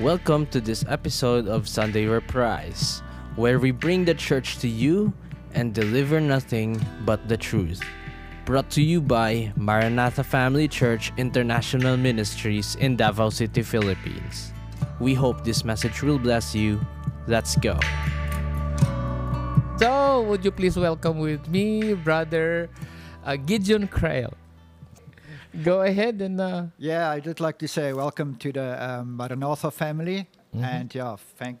Welcome to this episode of Sunday Reprise, where we bring the church to you and deliver nothing but the truth. Brought to you by Maranatha Family Church International Ministries in Davao City, Philippines. We hope this message will bless you. Let's go. So, would you please welcome with me, brother uh, Gideon Krail? Go ahead and uh, Yeah, I'd just like to say welcome to the um, Maranatha family, Mm-hmm. and yeah, thank,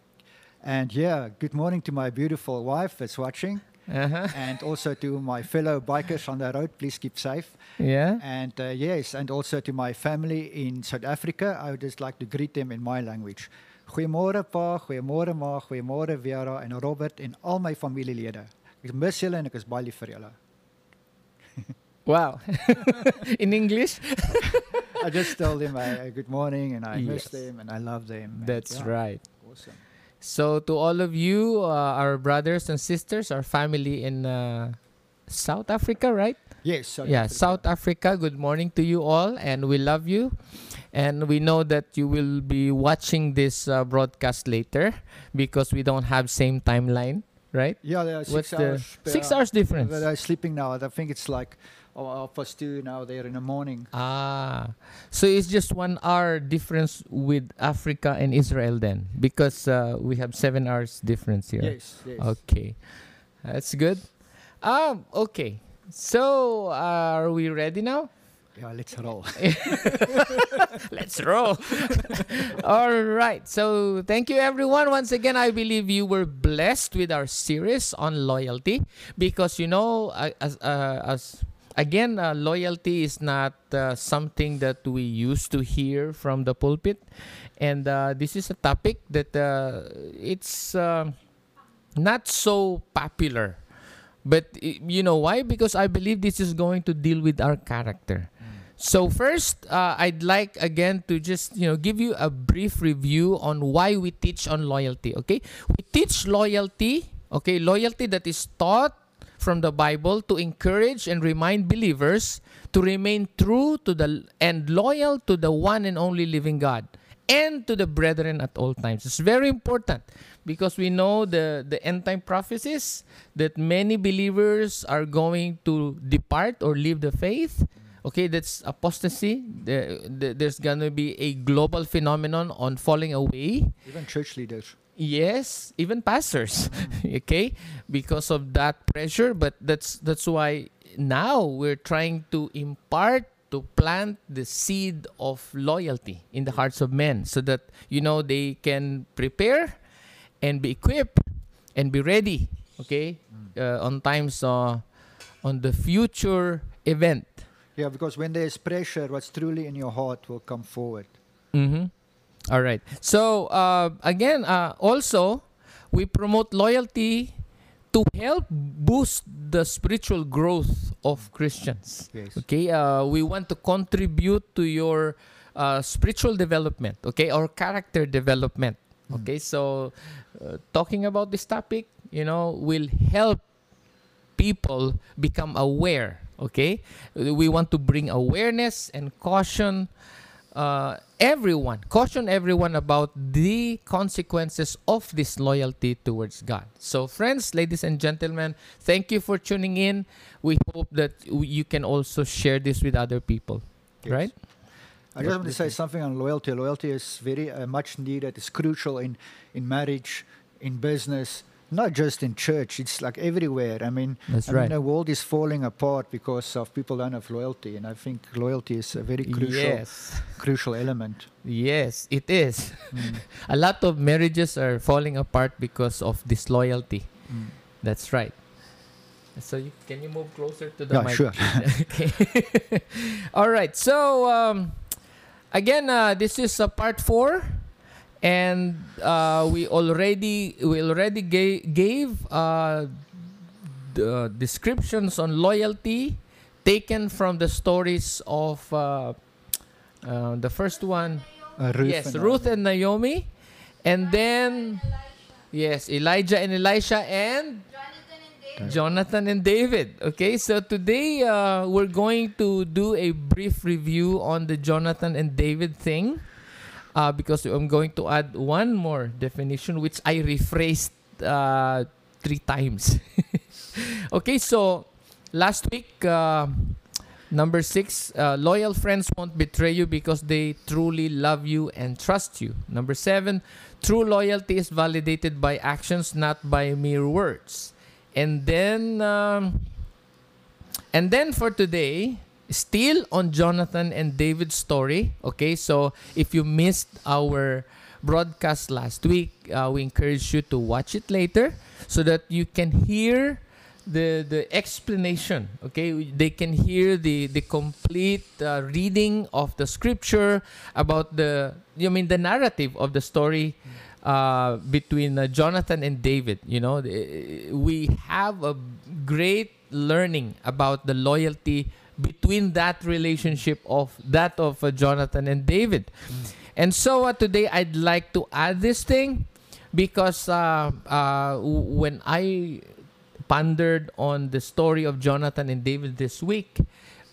and yeah, good morning to my beautiful wife that's watching, uh-huh. and also to my fellow bikers on the road. Please keep safe, yeah. and uh, yes, and also to my family in South Africa. I would just like to greet them in my language. Goeiemôre pa, goeiemôre ma, goeiemôre Vera en Robert en al my familielede. Ek mis julle en ek is baie lief vir julle. Wow. In English? I just tell them uh, good morning and I miss Yes. them and I love them. and That's yeah, right. Awesome. So, to all of you, uh, our brothers and sisters, our family in uh, South Africa, right? Yes. South yeah, Africa. South Africa. Good morning to you all, and we love you. And we know that you will be watching this uh, broadcast later because we don't have same timeline, right? Yeah, there are six What's the six hours difference? They're sleeping now. I think it's like half past two now. They're in the morning. Ah, so it's just one hour difference with Africa and Israel then, because uh, we have seven hours difference here. Yes. Yes. Okay, that's good. Um, okay. So uh, are we ready now? Yeah, let's roll. Let's roll. All right. So thank you, everyone. Once again, I believe you were blessed with our series on loyalty because you know, as uh, as again, uh, loyalty is not uh, something that we used to hear from the pulpit, and uh, this is a topic that uh, it's uh, not so popular. But you know why? Because I believe this is going to deal with our character. So first, uh, I'd like again to just you know give you a brief review on why we teach on loyalty. Okay, we teach loyalty. Okay, loyalty that is taught from the Bible to encourage and remind believers to remain true to the and loyal to the one and only living God and to the brethren at all times. It's very important because we know the the end time prophecies that many believers are going to depart or leave the faith. Okay, that's apostasy. The, the, there's gonna be a global phenomenon on falling away. Even church leaders. Yes, even pastors. okay, because of that pressure. But that's that's why now we're trying to impart to plant the seed of loyalty in the hearts of men, so that you know they can prepare and be equipped and be ready. Okay, uh, on times uh, on the future event. Yeah, because when there's pressure, what's truly in your heart will come forward. Mm-hmm. All right. So uh, again, uh, also we promote loyalty to help boost the spiritual growth of Christians. Yes. Okay. Uh, we want to contribute to your uh, spiritual development. Okay, or character development. Okay. So uh, talking about this topic, you know, will help people become aware. Okay, we want to bring awareness and caution uh, everyone, caution everyone about the consequences of this loyalty towards God. So, friends, ladies and gentlemen, thank you for tuning in. We hope that you can also share this with other people. Yes. Right? I just want to say something on loyalty. Loyalty is very uh, much needed. It's crucial in, in marriage, in business, not just in church. It's like everywhere. I mean, That's I right. mean, the world is falling apart because of people don't have loyalty, and I think loyalty is a very crucial Yes. crucial element. Yes, it is. A lot of marriages are falling apart because of disloyalty. Mm. That's right. So you, can you move closer to the Yeah, mic? sure. okay. All right. So um, again, uh, this is uh, part four, and uh, we already we already ga- gave uh, the descriptions on loyalty taken from the stories of uh, uh, the first one. Uh, Ruth yes, and Ruth and Naomi, and then yes, Elijah and Elisha and Jonathan and David. Okay, so today uh, we're going to do a brief review on the Jonathan and David thing. Uh, because I'm going to add one more definition, which I rephrased uh, three times. okay, so last week, uh, number six, uh, loyal friends won't betray you because they truly love you and trust you. Number seven, true loyalty is validated by actions, not by mere words. And then, um, and then for today, still on Jonathan and David's story. Okay, so if you missed our broadcast last week, uh, we encourage you to watch it later so that you can hear the the explanation. Okay, they can hear the the complete uh, reading of the scripture about the you mean the narrative of the story. Uh, between uh, Jonathan and David, you know, we have a great learning about the loyalty between that relationship of that of uh, Jonathan and David. And so uh, today I'd like to add this thing because uh, uh, when I pondered on the story of Jonathan and David this week,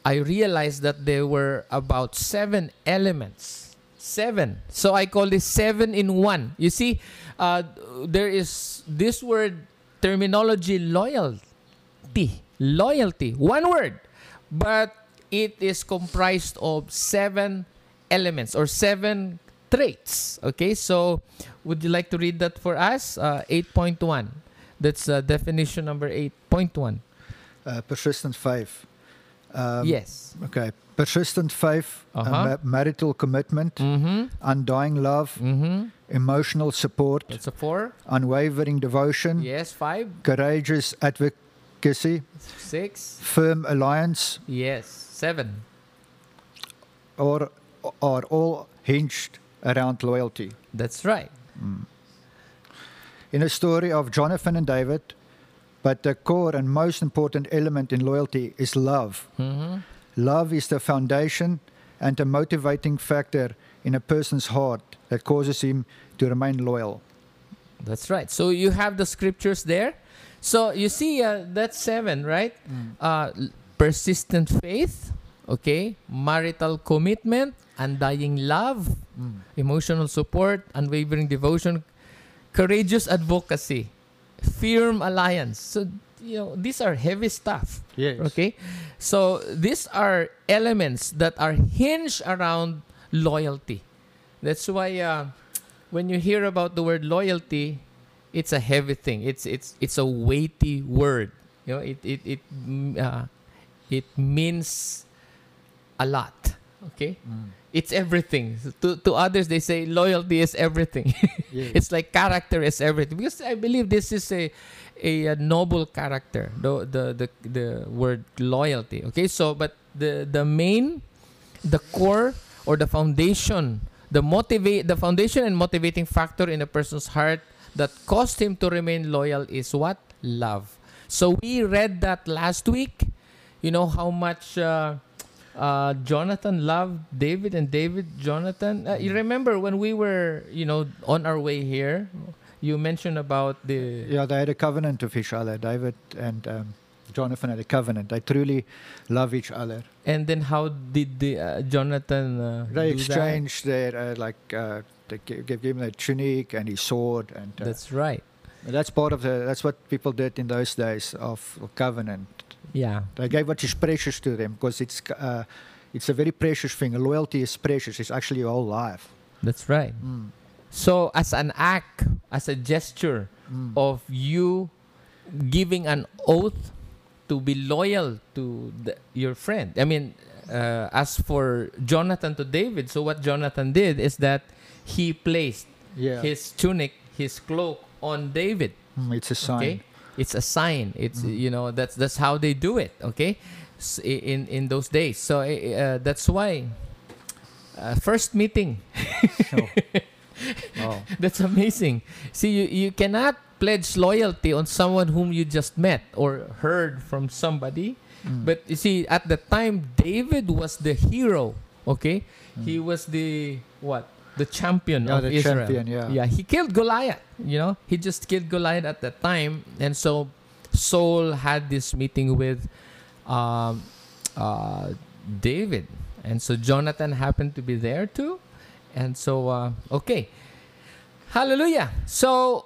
I realized that there were about seven elements. Seven. So I call this seven in one. You see, uh, there is this word terminology loyalty. Loyalty. One word. But it is comprised of seven elements or seven traits. Okay, so would you like to read that for us? Uh, 8.1. That's uh, definition number 8.1. Uh, persistent faith. Um, yes. Okay. Persistent faith, uh, Uh-huh. ma- marital commitment, Mm-hmm. undying love, Mm-hmm. emotional support, That's a four. unwavering devotion, Yes. Five. courageous advocacy, Six. firm alliance, Yes. Seven. or are all hinged around loyalty. That's right. In a story of Jonathan and David, but the core and most important element in loyalty is love. Mm-hmm. Love is the foundation and a motivating factor in a person's heart that causes him to remain loyal. That's right. So you have the scriptures there. So you see, uh, that's seven, right? Uh, persistent faith, okay, marital commitment, undying love, emotional support, unwavering devotion, courageous advocacy, firm alliance. So you know these are heavy stuff. Yes. Okay, so these are elements that are hinged around loyalty. That's why uh, when you hear about the word loyalty, it's a heavy thing. It's it's it's a weighty word. You know, it it it mm, uh, it means a lot. Okay, it's everything. To to others, they say loyalty is everything. Yes. it's like character is everything because I believe this is a a, uh, noble character. The, the the the word loyalty. Okay, so but the the main, the core or the foundation, the motivate the foundation and motivating factor in a person's heart that caused him to remain loyal is what love. So we read that last week. You know how much. Uh, uh, Jonathan loved David and David Jonathan. Uh, you remember when we were, you know, on our way here, you mentioned about the Yeah, they had a covenant of each other. David and um, Jonathan had a covenant. They truly love each other. and then how did the uh, Jonathan uh, They exchanged their uh, like uh, they gave, him a tunic and his sword, and uh, That's right. that's part of the. That's what people did in those days of covenant. Yeah. They gave what is precious to them because it's uh, it's a very precious thing. Loyalty is precious. It's actually your whole life. That's right. So as an act, as a gesture of you giving an oath to be loyal to the, your friend. I mean, uh, as for Jonathan to David, so what Jonathan did is that he placed Yeah, his tunic, his cloak on David. Mm, it's a sign. Okay, it's a sign. It's you know that's that's how they do it. Okay, in in those days. So uh, that's why. Uh, first meeting. Oh. That's amazing. See, you, you cannot pledge loyalty on someone whom you just met or heard from somebody. Mm. But you see, at the time, David was the hero. Okay, he was the what? The champion Yeah, of the Israel. champion, yeah. yeah. He killed Goliath. You know, he just killed Goliath at that time, and so Saul had this meeting with um, uh, David, and so Jonathan happened to be there too. And so, uh, okay. Hallelujah. So,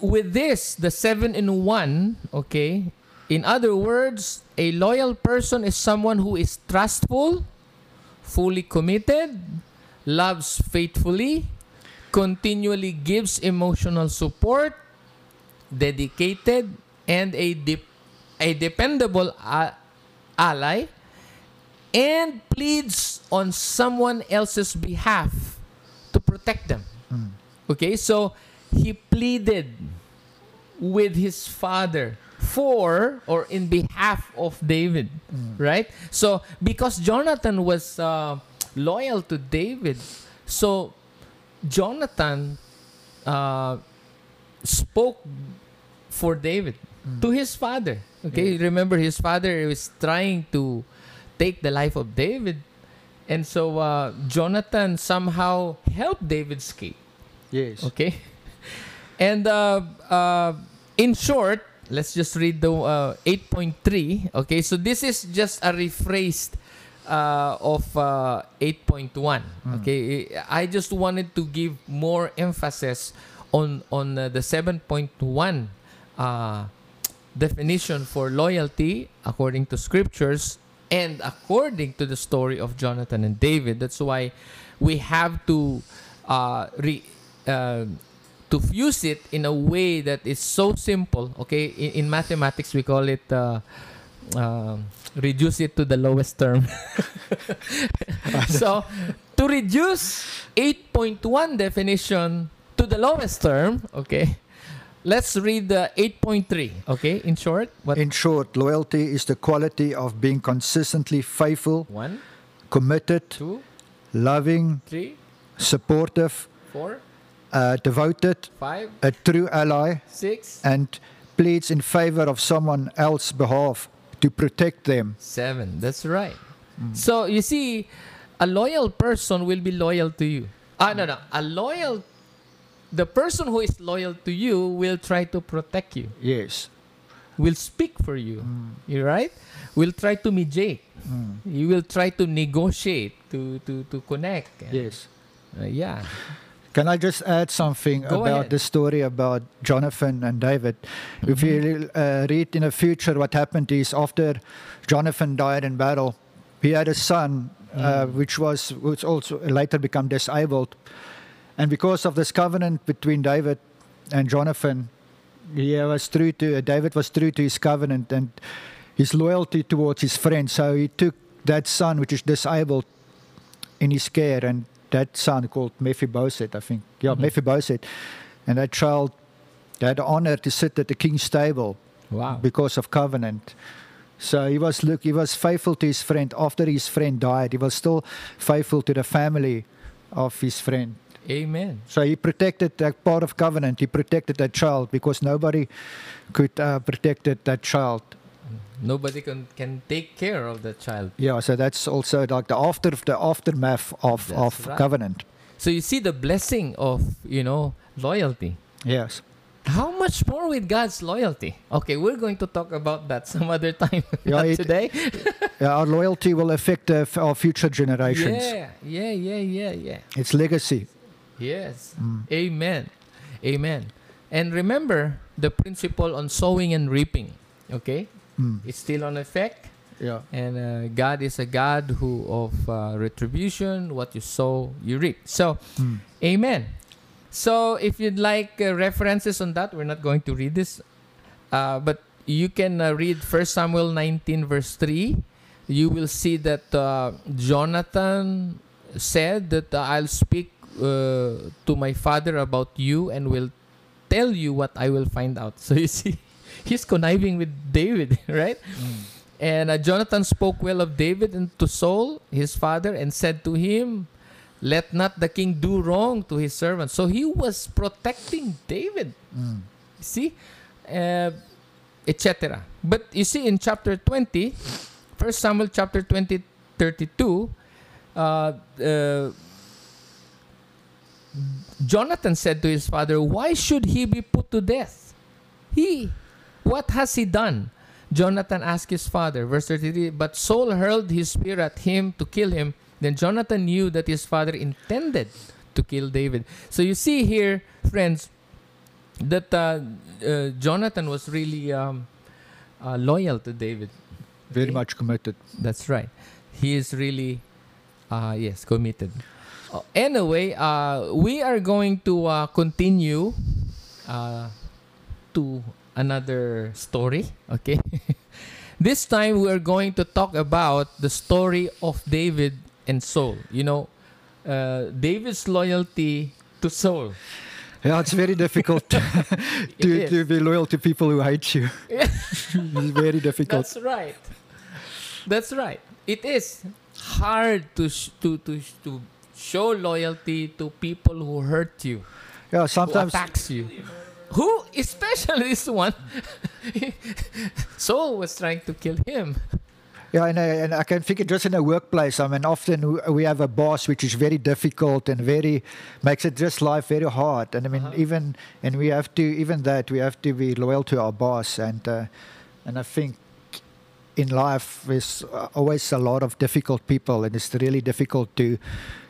with this, the seven in one, okay, in other words, a loyal person is someone who is trustful, fully committed, loves faithfully, continually gives emotional support, dedicated, and a, de- a dependable a- ally, and pleads on someone else's behalf to protect them. Okay, so he pleaded with his father for or in behalf of David, right? So because Jonathan was uh, loyal to David, so Jonathan uh, spoke for David to his father. Okay, remember his father was trying to take the life of David, and so uh, Jonathan somehow helped David escape. Yes. Okay. And uh, uh, in short, let's just read the uh, 8.3. Okay, so this is just a rephrased uh, of uh, 8.1. Okay, I just wanted to give more emphasis on on uh, the 7.1 uh, definition for loyalty according to scriptures and according to the story of Jonathan and David. That's why we have to uh, re, uh, to fuse it in a way that is so simple. Okay, in, in mathematics we call it. Uh, um reduce it to the lowest term. so, to reduce 8.1 definition to the lowest term, okay, let's read the 8.3. Okay, in short, what? In short, loyalty is the quality of being consistently faithful, one, committed, two, loving, three, supportive, four, uh, devoted, five, a true ally, six, and pleads in favor of someone else's behalf to protect them. seven. That's right. So you see, a loyal person will be loyal to you. Ah, no, no. A loyal, the person who is loyal to you will try to protect you. Yes. Will speak for you. You right? Will try to mediate. You will try to negotiate to to to connect. Yes. Uh, yeah. Can I just add something Go about ahead. the story about Jonathan and David? If you uh, read in the future, what happened is after Jonathan died in battle, he had a son, uh, which was which also later become disabled, and because of this covenant between David and Jonathan, he was true to David was true to his covenant and his loyalty towards his friend. So he took that son, which is disabled, in his care, and that son called Mephibosheth, I think. Yeah, Mephibosheth, and that child had the honor to sit at the king's table Wow. because of covenant. So he was look, he was faithful to his friend. After his friend died, he was still faithful to the family of his friend. Amen. So he protected that part of covenant. He protected that child because nobody could uh, protect that child. Nobody can can take care of the child. Yeah, so that's also like the after the aftermath of, That's of right. covenant. So you see the blessing of you know loyalty. Yes. How much more with God's loyalty? Okay, we're going to talk about that some other time. Yeah, it- today. Yeah, our loyalty will affect uh, f- our future generations. Yeah, yeah, yeah, yeah, yeah. Its legacy. Yes. Mm. Amen. Amen. And remember the principle on sowing and reaping. Okay, Mm. it's still on effect. Yeah. And uh, God is a God who of uh, retribution. What you sow, you reap. So, Mm. Amen. So, if you'd like uh, references on that, we're not going to read this, uh, but you can uh, read 1 Samuel 19, verse 3. You will see that uh, Jonathan said that I'll speak to my father about you and will tell you what I will find out. So, you see, he's conniving with David, right? And uh, Jonathan spoke well of David and to Saul, his father, and said to him, Let not the king do wrong to his servant. So he was protecting David. Mm. See? Uh, Etc. But you see in chapter 20, 1 Samuel chapter 20, 32, uh, uh, Jonathan said to his father, Why should he be put to death? He, what has he done? Jonathan asked his father, verse 33, But Saul hurled his spear at him to kill him. Then Jonathan knew that his father intended to kill David. So you see here, friends, that uh, uh, Jonathan was really um, uh, loyal to David. Very Okay. much committed. That's right. He is really, uh, yes, committed. Uh, anyway, uh, we are going to uh, continue uh, to another story. Okay. this time we are going to talk about the story of David and Saul. You know, uh, David's loyalty to Saul. Yeah, it's very difficult to, to be loyal to people who hate you. it's very difficult. That's right. That's right. It is hard to sh- to to sh- to show loyalty to people who hurt you, Yeah, who sometimes attacks you. Who, especially this one, Saul was trying to kill him. Yeah, and I, and I can think just in a workplace. I mean, often we have a boss which is very difficult and very makes it just life very hard. And I mean, Uh-huh. even and we have to even that we have to be loyal to our boss. And uh, and I think in life there's always a lot of difficult people, and it's really difficult to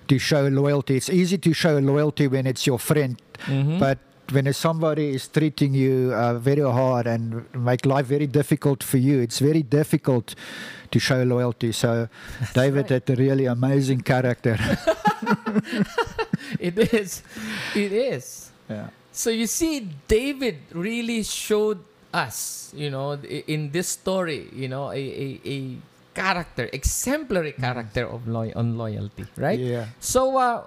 to show loyalty. It's easy to show loyalty when it's your friend, Mm-hmm. but when somebody is treating you uh, very hard and make life very difficult for you, it's very difficult to show loyalty. So David right. had a really amazing character. it is, it is. yeah. So you see, David really showed us, you know, in this story, you know, a a, a character, exemplary character of loy- on loyalty, right? Yeah. So uh,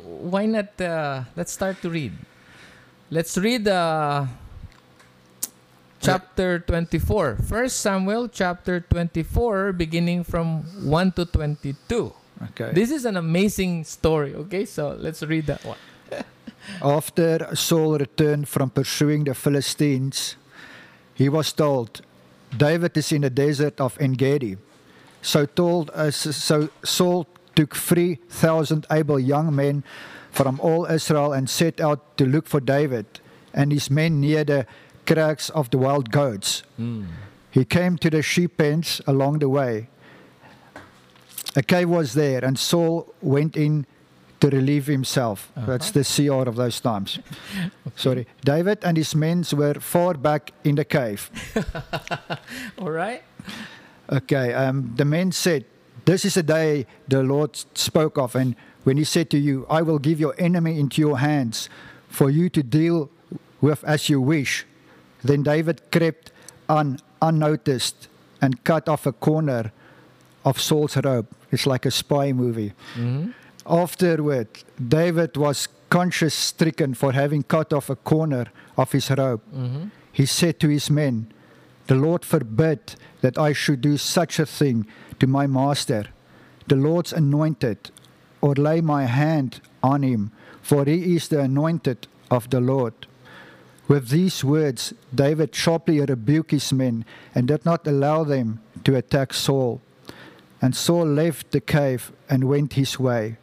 why not? Uh, let's start to read. Let's read uh, chapter 24. First Samuel chapter 24, beginning from 1 to 22. Okay. This is an amazing story. Okay, so let's read that one. After Saul returned from pursuing the Philistines, he was told, David is in the desert of Engedi. So told us so Saul took three thousand able young men from all Israel and set out to look for David and his men near the crags of the wild goats. He came to the sheep pens along the way. A cave was there, and Saul went in to relieve himself. That's the CR of those times. Sorry. David and his men were far back in the cave. All right. Okay. Um, the men said, This is the day the Lord spoke of, and when he said to you, I will give your enemy into your hands for you to deal with as you wish. Then David crept on unnoticed and cut off a corner of Saul's robe. It's like a spy movie. Mm-hmm. Afterward, David was conscience stricken for having cut off a corner of his robe. Mm-hmm. He said to his men, The Lord forbid that I should do such a thing to my master, the Lord's anointed, or lay my hand on him, for he is the anointed of the Lord. With these words, David sharply rebuked his men and did not allow them to attack Saul. And Saul left the cave and went his way.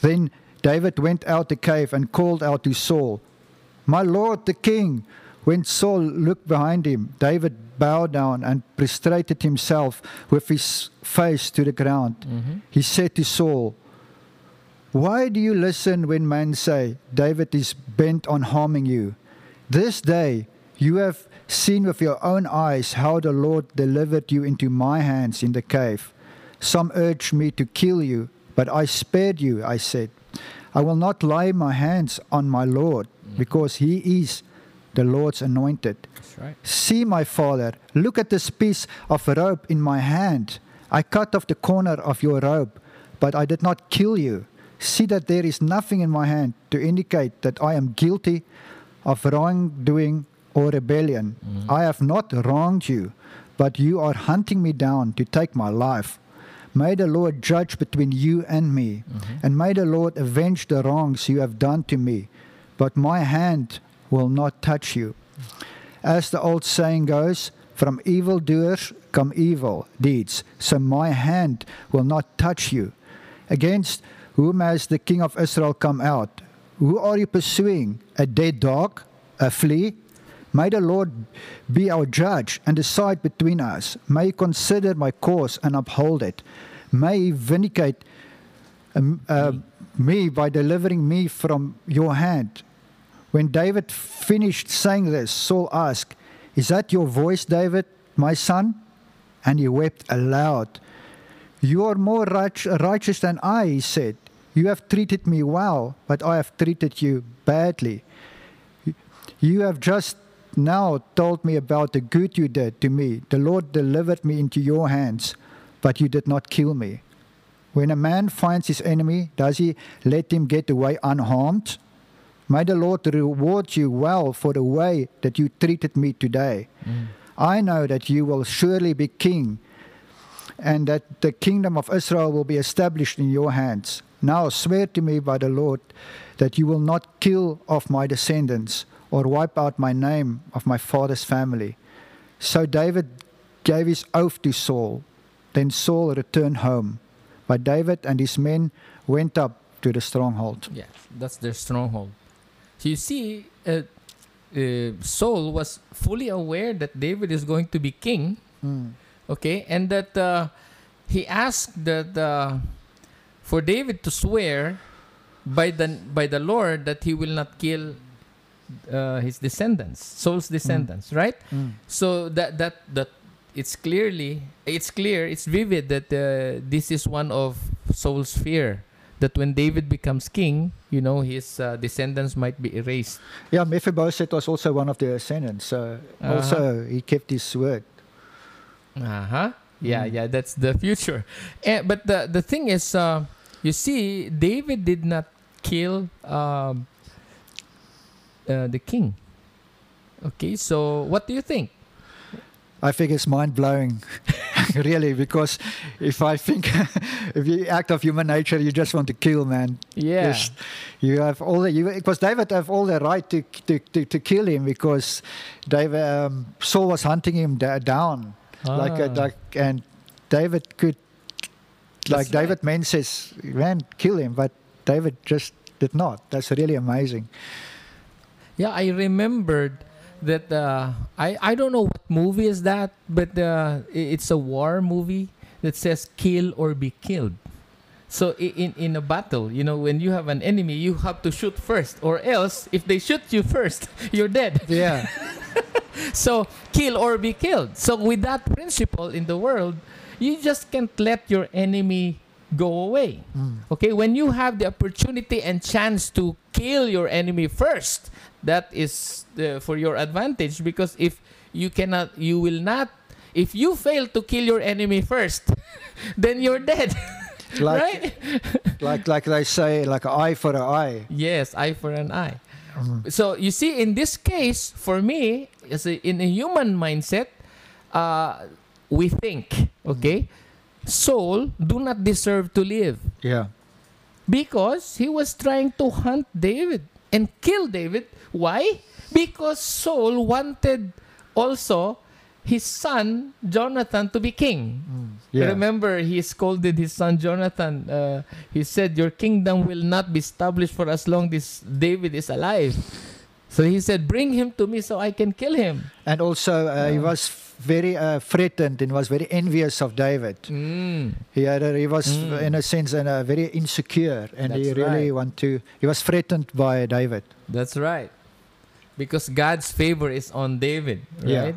Then David went out the cave and called out to Saul, My lord the king. When Saul looked behind him, David bowed down and prostrated himself with his face to the ground. Mm-hmm. He said to Saul, Why do you listen when men say, David is bent on harming you? This day you have seen with your own eyes how the Lord delivered you into my hands in the cave. Some urged me to kill you, but I spared you, I said. I will not lay my hands on my Lord, mm. because he is the Lord's anointed. Right. See, my father, look at this piece of rope in my hand. I cut off the corner of your robe, but I did not kill you. See that there is nothing in my hand to indicate that I am guilty of wrongdoing or rebellion. Mm-hmm. I have not wronged you, but you are hunting me down to take my life. May the Lord judge between you and me, mm-hmm. and may the Lord avenge the wrongs you have done to me. But my hand will not touch you. As the old saying goes, from evildoers come evil deeds, so my hand will not touch you. Against whom has the king of Israel come out? Who are you pursuing? A dead dog? A flea? May the Lord be our judge and decide between us. May he consider my cause and uphold it. May he vindicate um, uh, me by delivering me from your hand. When David finished saying this, Saul asked, Is that your voice, David, my son? And he wept aloud. You are more right- righteous than I, he said. You have treated me well, but I have treated you badly. You have just now told me about the good you did to me. The Lord delivered me into your hands, but you did not kill me. When a man finds his enemy, does he let him get away unharmed? May the Lord reward you well for the way that you treated me today. Mm. I know that you will surely be king, and that the kingdom of Israel will be established in your hands. Now swear to me by the Lord that you will not kill off my descendants or wipe out my name of my father's family. So David gave his oath to Saul. Then Saul returned home. But David and his men went up to the stronghold. Yeah, that's their stronghold. So you see, uh, uh, Saul was fully aware that David is going to be king, okay, and that uh, he asked that uh, for David to swear by the by the Lord that he will not kill uh, his descendants, Saul's descendants, right? So that that that it's clearly it's clear it's vivid that uh, this is one of Saul's fear that when David becomes king, you know his uh, descendants might be erased. Yeah, Mephibosheth was also one of the descendants. So Uh-huh. also he kept his word. Uh huh. Yeah, yeah, that's the future. Eh, but the the thing is, uh, you see, David did not kill um, uh, the king. Okay, so what do you think? I think it's mind blowing, really, because if I think if you act of human nature, you just want to kill, man. Yeah. Just- you have all the you because David have all the right to to, to, to kill him because David um, Saul was hunting him da- down like uh, Ah. like and David could like That's David men says man kill him but David just did not. That's really amazing. Yeah, I remembered that uh, I I don't know what movie is that, but uh, it's a war movie that says "kill or be killed." So in in a battle, you know, when you have an enemy, you have to shoot first, or else if they shoot you first, you're dead. Yeah. So kill or be killed. So with that principle in the world, you just can't let your enemy go away. Okay, when you have the opportunity and chance to kill your enemy first, that is uh, for your advantage because if you cannot, you will not. If you fail to kill your enemy first, then you're dead. Like right? like like they say like an eye for an eye. Yes, eye for an eye. So you see, in this case, for me, as a, in a human mindset, uh, we think, okay, Saul do not deserve to live Yeah. because he was trying to hunt David and kill David. Why? Because Saul wanted also his son Jonathan to be king. Yeah. Remember, he scolded his son Jonathan. Uh, he said, Your kingdom will not be established for as long as David is alive. So he said, Bring him to me so I can kill him. And also, uh, he was very uh, threatened and was very envious of David. Mm. He had a, he was Mm. in a sense and uh, very insecure, and he really right. want to. He was threatened by David. That's right. Because God's favor is on David, Yeah.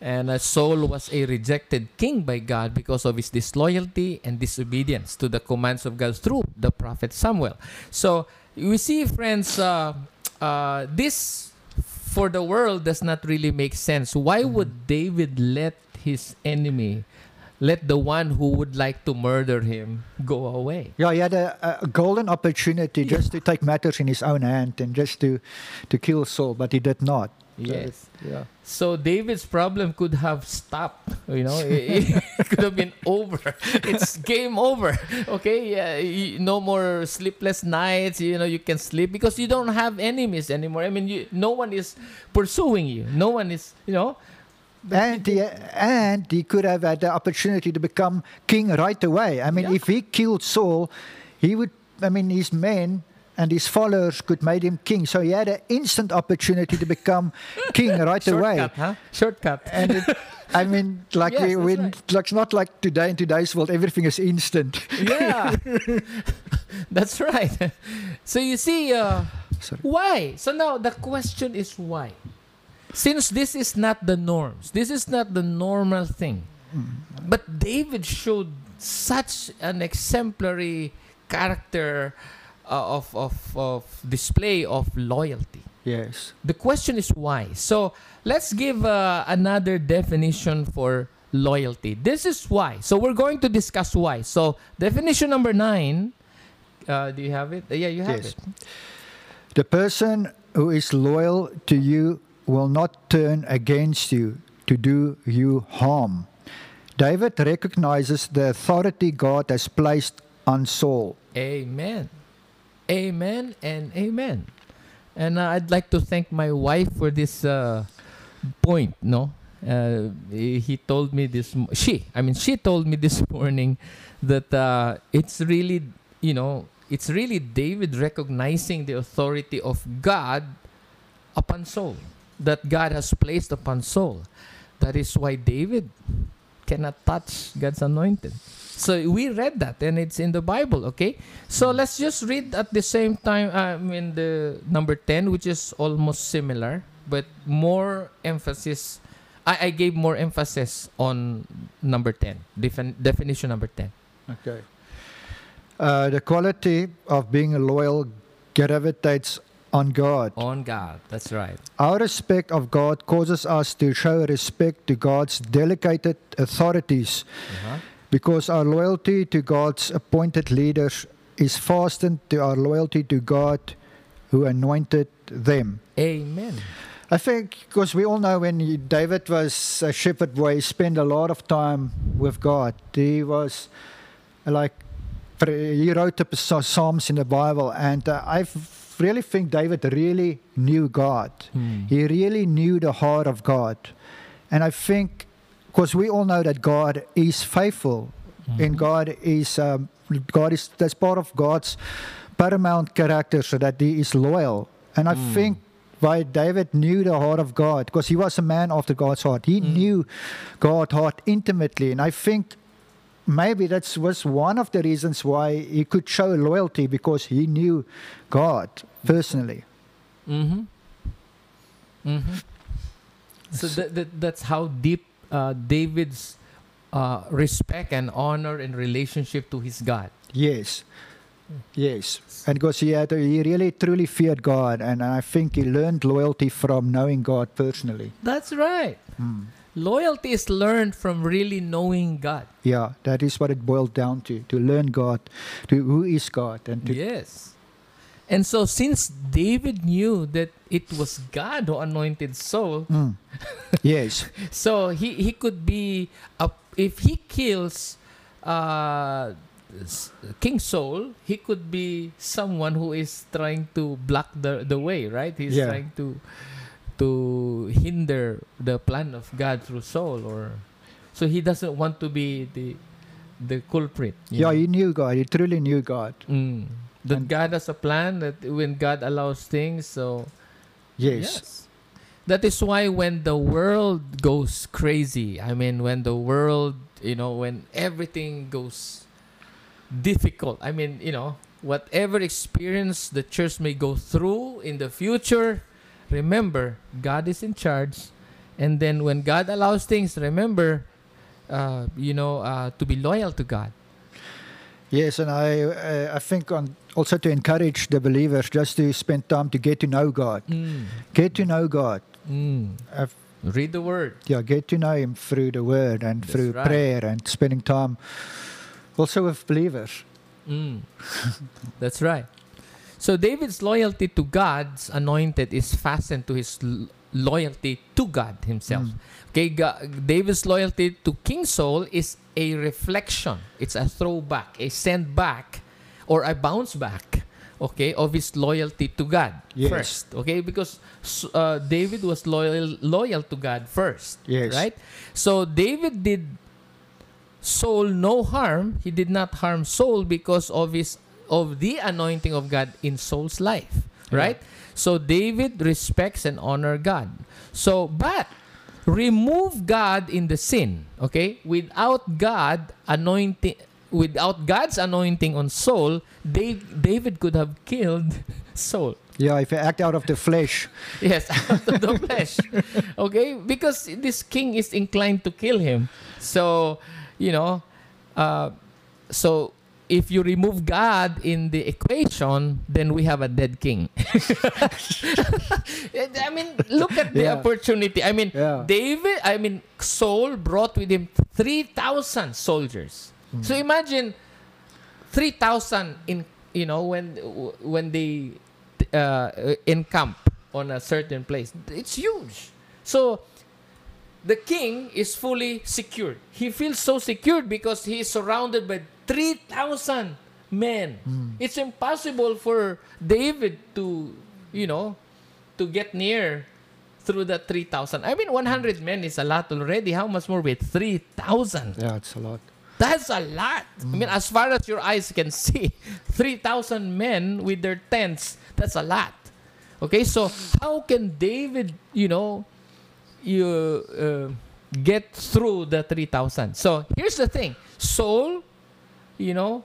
And uh, Saul was a rejected king by God because of his disloyalty and disobedience to the commands of God through the prophet Samuel. So we see, friends, uh, uh, this for the world does not really make sense. Why would David let his enemy, let the one who would like to murder him, go away? Yeah, he had a, a golden opportunity just to take matters in his own hand and just to to kill Saul, but he did not. Yes. it- yeah. So David's problem could have stopped. You know, it, it could have been over. It's game over. Okay, yeah, no more sleepless nights. You know, you can sleep because you don't have enemies anymore. I mean, you, no one is pursuing you. No one is. You know. And he, and he could have had the opportunity to become king right away. I mean, Yeah. if he killed Saul, he would. I mean, his men and his followers could made him king. So he had an instant opportunity to become king right away. Shortcut, huh? Shortcut. And it, I mean, like Yes, we, that's we right. like it's not like today in today's world, everything is instant. yeah. That's right. so you see, uh, Sorry. why? So now the question is why? Since this is not the norms, this is not the normal thing. But David showed such an exemplary character uh, of, of, of display of loyalty. Yes. The question is why. So let's give uh, another definition for loyalty. This is why. So we're going to discuss why. So definition number nine. Uh, do you have it? Uh, yeah, you have Yes. it. The person who is loyal to you will not turn against you to do you harm. David recognizes the authority God has placed on Saul. Amen. Amen and amen. And uh, I'd like to thank my wife for this uh, point. No, uh, he told me this. She, I mean, she told me this morning that uh, it's really, you know, it's really David recognizing the authority of God upon Saul, that God has placed upon Saul. That is why David cannot touch God's anointed. So we read that, and it's in the Bible. Okay, so let's just read at the same time. I mean, the number ten, which is almost similar, but more emphasis. I, I gave more emphasis on number ten, defin- definition number ten. Okay. Uh, the quality of being loyal gravitates on God. On God. That's right. Our respect of God causes us to show respect to God's delegated authorities Uh-huh. Because our loyalty to God's appointed leaders is fastened to our loyalty to God who anointed them. Amen. I think because we all know when he- David was a shepherd boy, he spent a lot of time with God. He was like, he wrote the Psalms in the Bible, and uh, I really think David really knew God. Hmm. He really knew the heart of God. And I think, because we all know that God is faithful, and God is, um, God is, that's part of God's paramount character, so that he is loyal. And I think why David knew the heart of God, because he was a man after God's heart. He knew God's heart intimately. And I think maybe that was one of the reasons why he could show loyalty, because he knew God personally. Mm-hmm. Mm-hmm. So that, that that's how deep uh, David's uh, respect and honor and relationship to his God. Yes. Yes. And because he had he really truly feared God and I think he learned loyalty from knowing God personally. That's right. Loyalty is learned from really knowing God. Yeah, that is what it boiled down to. To learn God, to who is God and to Yes. And so since David knew that it was God who anointed Saul, Mm. Yes. so he, he could be a, if he kills uh, King Saul, he could be someone who is trying to block the, the way, right? He's Yeah. trying to to hinder the plan of God through Saul or so he doesn't want to be the the culprit. Yeah, know? he knew God. He truly knew God. Mm. That And- God has a plan that when God allows things, so Yes. That is why when the world goes crazy, I mean, when the world, you know, when everything goes difficult, I mean, you know, whatever experience the church may go through in the future, remember, God is in charge. And then when God allows things, remember, uh, you know, uh, to be loyal to God. Yes, and I uh, I think on also to encourage the believers just to spend time to get to know God. Mm. Get to know God. Mm. Read the word. yeah, get to know him through the word and That's through right. prayer and spending time also with believers. Mm. That's right. So David's loyalty to God's anointed is fastened to his loyalty to God himself. Mm. Okay, Ga- David's loyalty to King Saul is a reflection. It's a throwback, a send back, or a bounce back. Okay, of his loyalty to God Yes. first. Okay, because uh, David was loyal loyal to God first. Yes. Right. So David did Saul no harm. He did not harm Saul because of his of the anointing of God in Saul's life, right? So David respects and honor God. So but remove God in the sin, okay? Without God anointing without God's anointing on Saul, Dave, David could have killed Saul. Yeah, if you act out of the flesh. Yes, out of the flesh. Okay, because this king is inclined to kill him. So, you know, uh, so if you remove God in the equation, then we have a dead king. I mean, look at the Yeah. opportunity. I mean, Yeah. David, I mean, Saul brought with him 3,000 soldiers. So imagine 3,000 in, you know, when when they uh, encamp on a certain place. It's huge. So the king is fully secured. He feels so secured because he is surrounded by 3,000 men. It's impossible for David to, you know, to get near through the 3,000. I mean, 100 men is a lot already. How much more with 3,000? Yeah, it's a lot. That's a lot. I mean, as far as your eyes can see, 3,000 men with their tents, that's a lot. Okay, so how can David, you know, you uh, get through the 3,000? So here's the thing Saul, you know,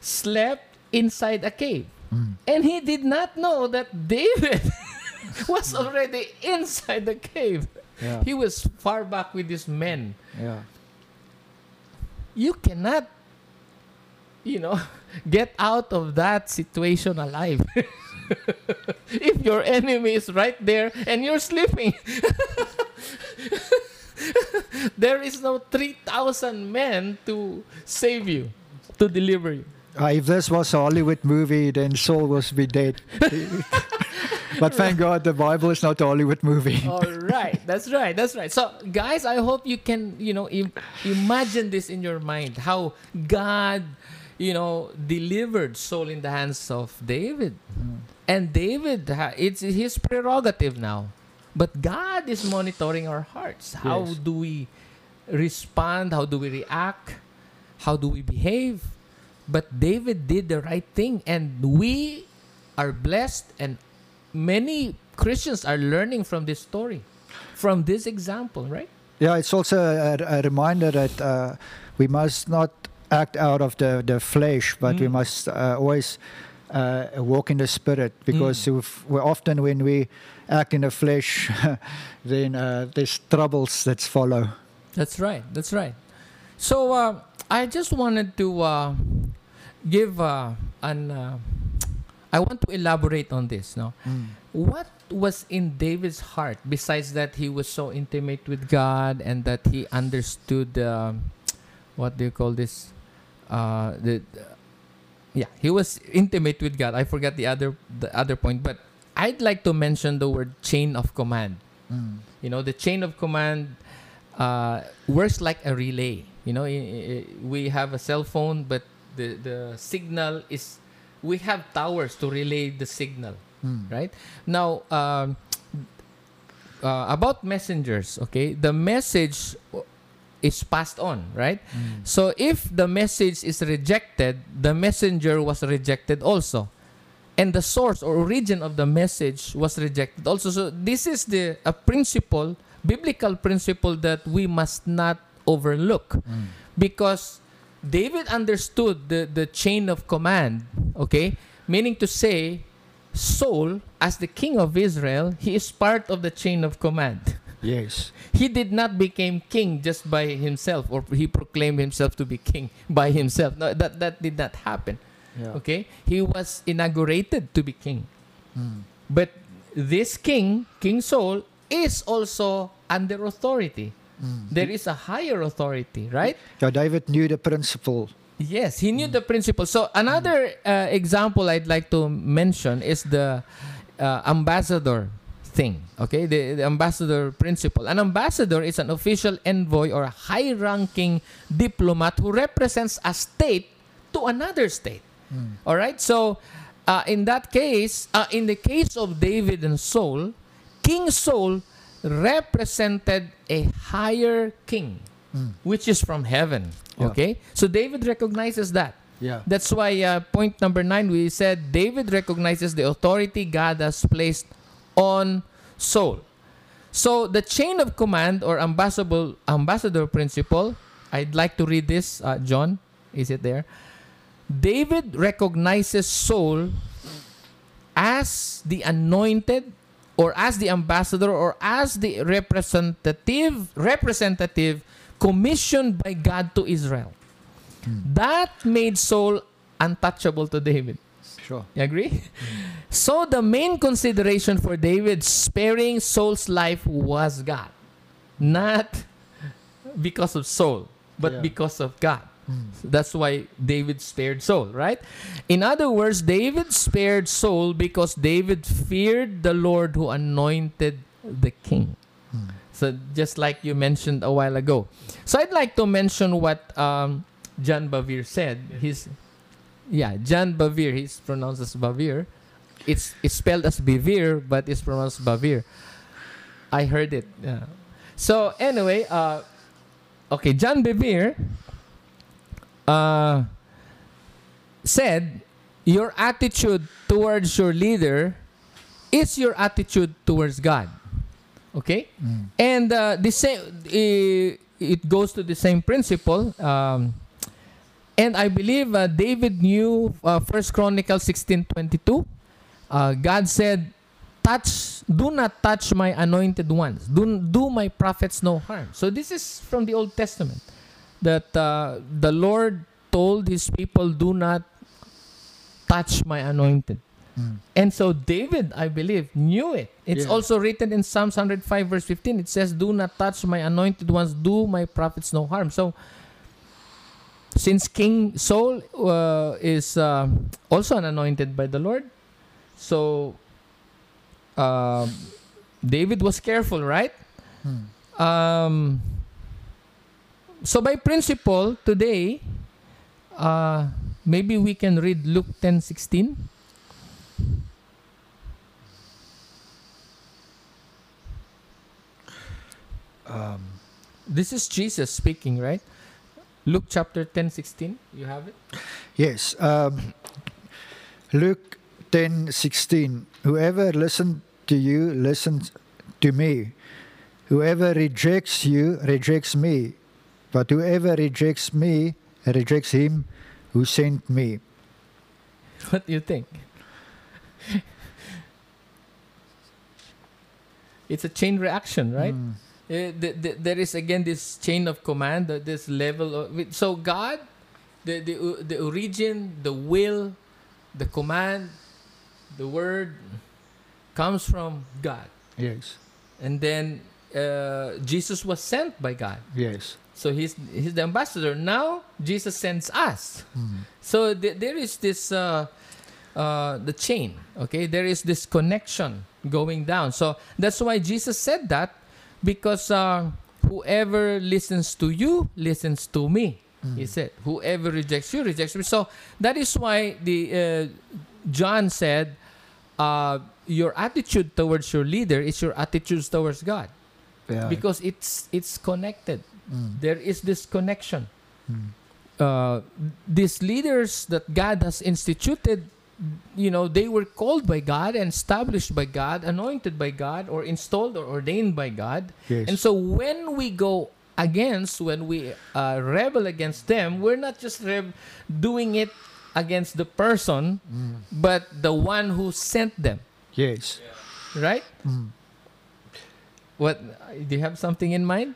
slept inside a cave. Mm. And he did not know that David was already inside the cave. Yeah. He was far back with his men Yeah. you cannot you know get out of that situation alive if your enemy is right there and you're sleeping there is no 3000 men to save you to deliver you Uh, if this was a Hollywood movie, then Saul was be dead. but thank God the Bible is not a Hollywood movie. All right, that's right, that's right. So, guys, I hope you can, you know, Im- imagine this in your mind how God, you know, delivered Saul in the hands of David, and David, it's his prerogative now. But God is monitoring our hearts. How Yes. do we respond? How do we react? How do we behave? But David did the right thing, and we are blessed, and many Christians are learning from this story, from this example, right? Yeah, it's also a, a reminder that uh, we must not act out of the, the flesh, but we Mm. must uh, always uh, walk in the spirit because Mm. if we often when we act in the flesh, then uh, there's troubles that follow. That's right. That's right. So uh, I just wanted to uh, give uh, an. Uh, I want to elaborate on this. No, what was in David's heart besides that he was so intimate with God and that he understood uh, what do you call this? Uh, the yeah, he was intimate with God. I forgot the other the other point, but I'd like to mention the word chain of command. You know, the chain of command uh, works like a relay. You know, i- i- we have a cell phone, but the, the signal is, we have towers to relay the signal, right? Now, um, uh, about messengers, okay, the message is passed on, right? So if the message is rejected, the messenger was rejected also. And the source or origin of the message was rejected also. So this is the a principle, biblical principle that we must not overlook. Mm. Because David understood the, the chain of command, okay? Meaning to say, Saul, as the king of Israel, he is part of the chain of command. Yes. He did not become king just by himself or he proclaimed himself to be king by himself. No, that, that did not happen. Yeah. Okay? He was inaugurated to be king. Mm. But this king, King Saul, is also under authority. There is a higher authority, right? Yeah, David knew the principle. Yes, he knew the principle. So another uh, example I'd like to mention is the uh, ambassador thing. Okay, the, the ambassador principle. An ambassador is an official envoy or a high-ranking diplomat who represents a state to another state. All right. So uh, in that case, uh, in the case of David and Saul, King Saul represented a higher king, which is from heaven. Yeah. Okay. So David recognizes that. Yeah. That's why uh, point number nine we said David recognizes the authority God has placed on Saul. So the chain of command or ambassador ambassador principle. I'd like to read this, uh, John, Is it there? David recognizes Saul as the anointed or as the ambassador or as the representative representative commissioned by God to Israel. Hmm. That made Saul untouchable to David. Sure. You agree? So the main consideration for David sparing Saul's life was God. Not because of Saul, but Yeah. because of God. That's why David spared Saul, right? In other words, David spared Saul because David feared the Lord who anointed the king. So just like you mentioned a while ago. So I'd like to mention what um, John Bavir said. He's yeah, John Bavir. He's pronounced as Bavir. It's it's spelled as Bivir, but it's pronounced Bavir. I heard it. Yeah. So anyway, uh, okay, John Bevere uh, said, "Your attitude towards your leader is your attitude towards God." Okay, and uh, the same. Uh, it goes to the same principle. Um, and I believe uh, David knew uh, First twenty two. Uh, God said, touch do not touch my anointed ones do, do my prophets no harm so this is from the old testament that uh, the lord told his people do not touch my anointed. And so david i believe knew it. It's Yeah. also written in psalms 105 verse 15 it says do not touch my anointed ones. Do my prophets no harm. So since king saul uh, is uh, also an anointed by the lord so um, David was careful, right? Um, so by principle, today, uh, maybe we can read Luke ten sixteen. Um, This is Jesus speaking, right? Luke chapter 10 16. You have it? Yes. Um, Luke ten sixteen. Whoever listens to you listens to me. Whoever rejects you rejects me. But whoever rejects me rejects him who sent me. What do you think? it's a chain reaction, right? Mm. Uh, th- th- there is again this chain of command, uh, this level of so God, the the o- the origin, the will, the command, the word comes from God, Yes. and then uh, Jesus was sent by God. Yes. So he's he's the ambassador. Now Jesus sends us. So th- there is this uh, uh, the chain. Okay, there is this connection going down. So that's why Jesus said that because uh, whoever listens to you listens to me. He said, "Whoever rejects you rejects me." So that is why the uh, John said, uh, "Your attitude towards your leader is your attitudes towards God." Yeah. because it's it's connected. Mm. There is this connection. Mm. Uh, these leaders that God has instituted, you know, they were called by God and established by God, anointed by God, or installed or ordained by God. Yes. And so when we go against, when we uh, rebel against them, we're not just doing it against the person, Mm. but the one who sent them, yes. right? Mm. What do you have something in mind?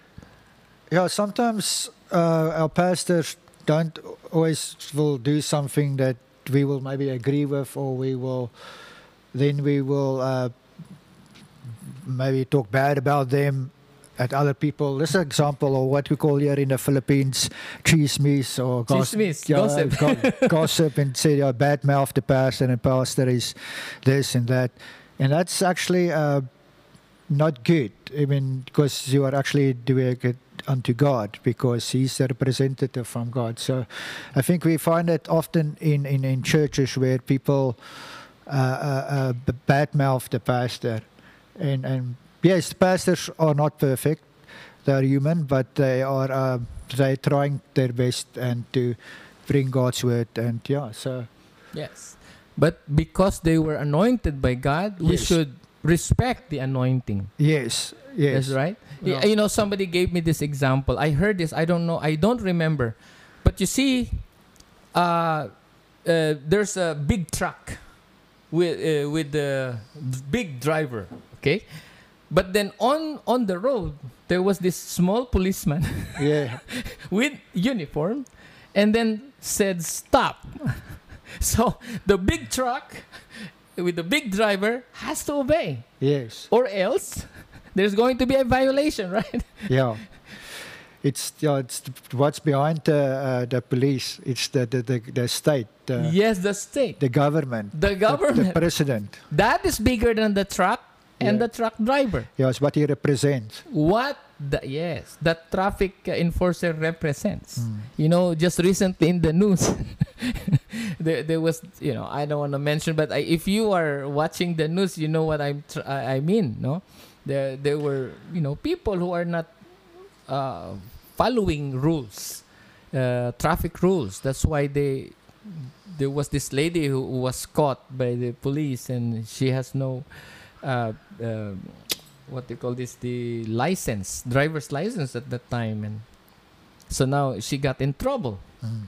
Yeah, sometimes uh, our pastors don't always will do something that we will maybe agree with, or we will then we will uh, maybe talk bad about them at other people. This is an example of what we call here in the Philippines chismis or gos- Chismis, yeah, gossip. go- gossip and say yeah, bad mouth the pastor and pastor is this and that, and that's actually. Uh, not good. I mean, because you are actually doing it unto God because He's the representative from God. So I think we find it often in, in, in churches where people uh, uh, uh, badmouth the pastor. And, and yes, pastors are not perfect. They're human, but they are uh, they trying their best and to bring God's word. And yeah, so Yes. But because they were anointed by God, we should respect the anointing. yes, yes. That's right. Yeah. You know, somebody gave me this example. I heard this. I don't know. I don't remember. But you see, uh, uh, there's a big truck with uh, with the big driver. Okay, but then on on the road there was this small policeman Yeah. with uniform, and then said stop. so the big truck with the big driver has to obey, Yes. or else there's going to be a violation, right? Yeah. It's yeah. It's what's behind the uh, the police. It's the the the, the state. The, yes, the state, the government. the government. The, government. president. that is bigger than the truck and Yeah. the truck driver. Yes, what he represents. What the yes, the traffic enforcer represents. Mm. You know, just recently in the news, there, there was, you know, I don't want to mention, but I, if you are watching the news, you know what I'm, tr- I I mean, no? There, there were, you know, people who are not uh, following rules, uh, traffic rules. That's why they, there was this lady who was caught by the police, and she has no, uh, uh, what they call this, the license, driver's license at that time, and so now she got in trouble Mm.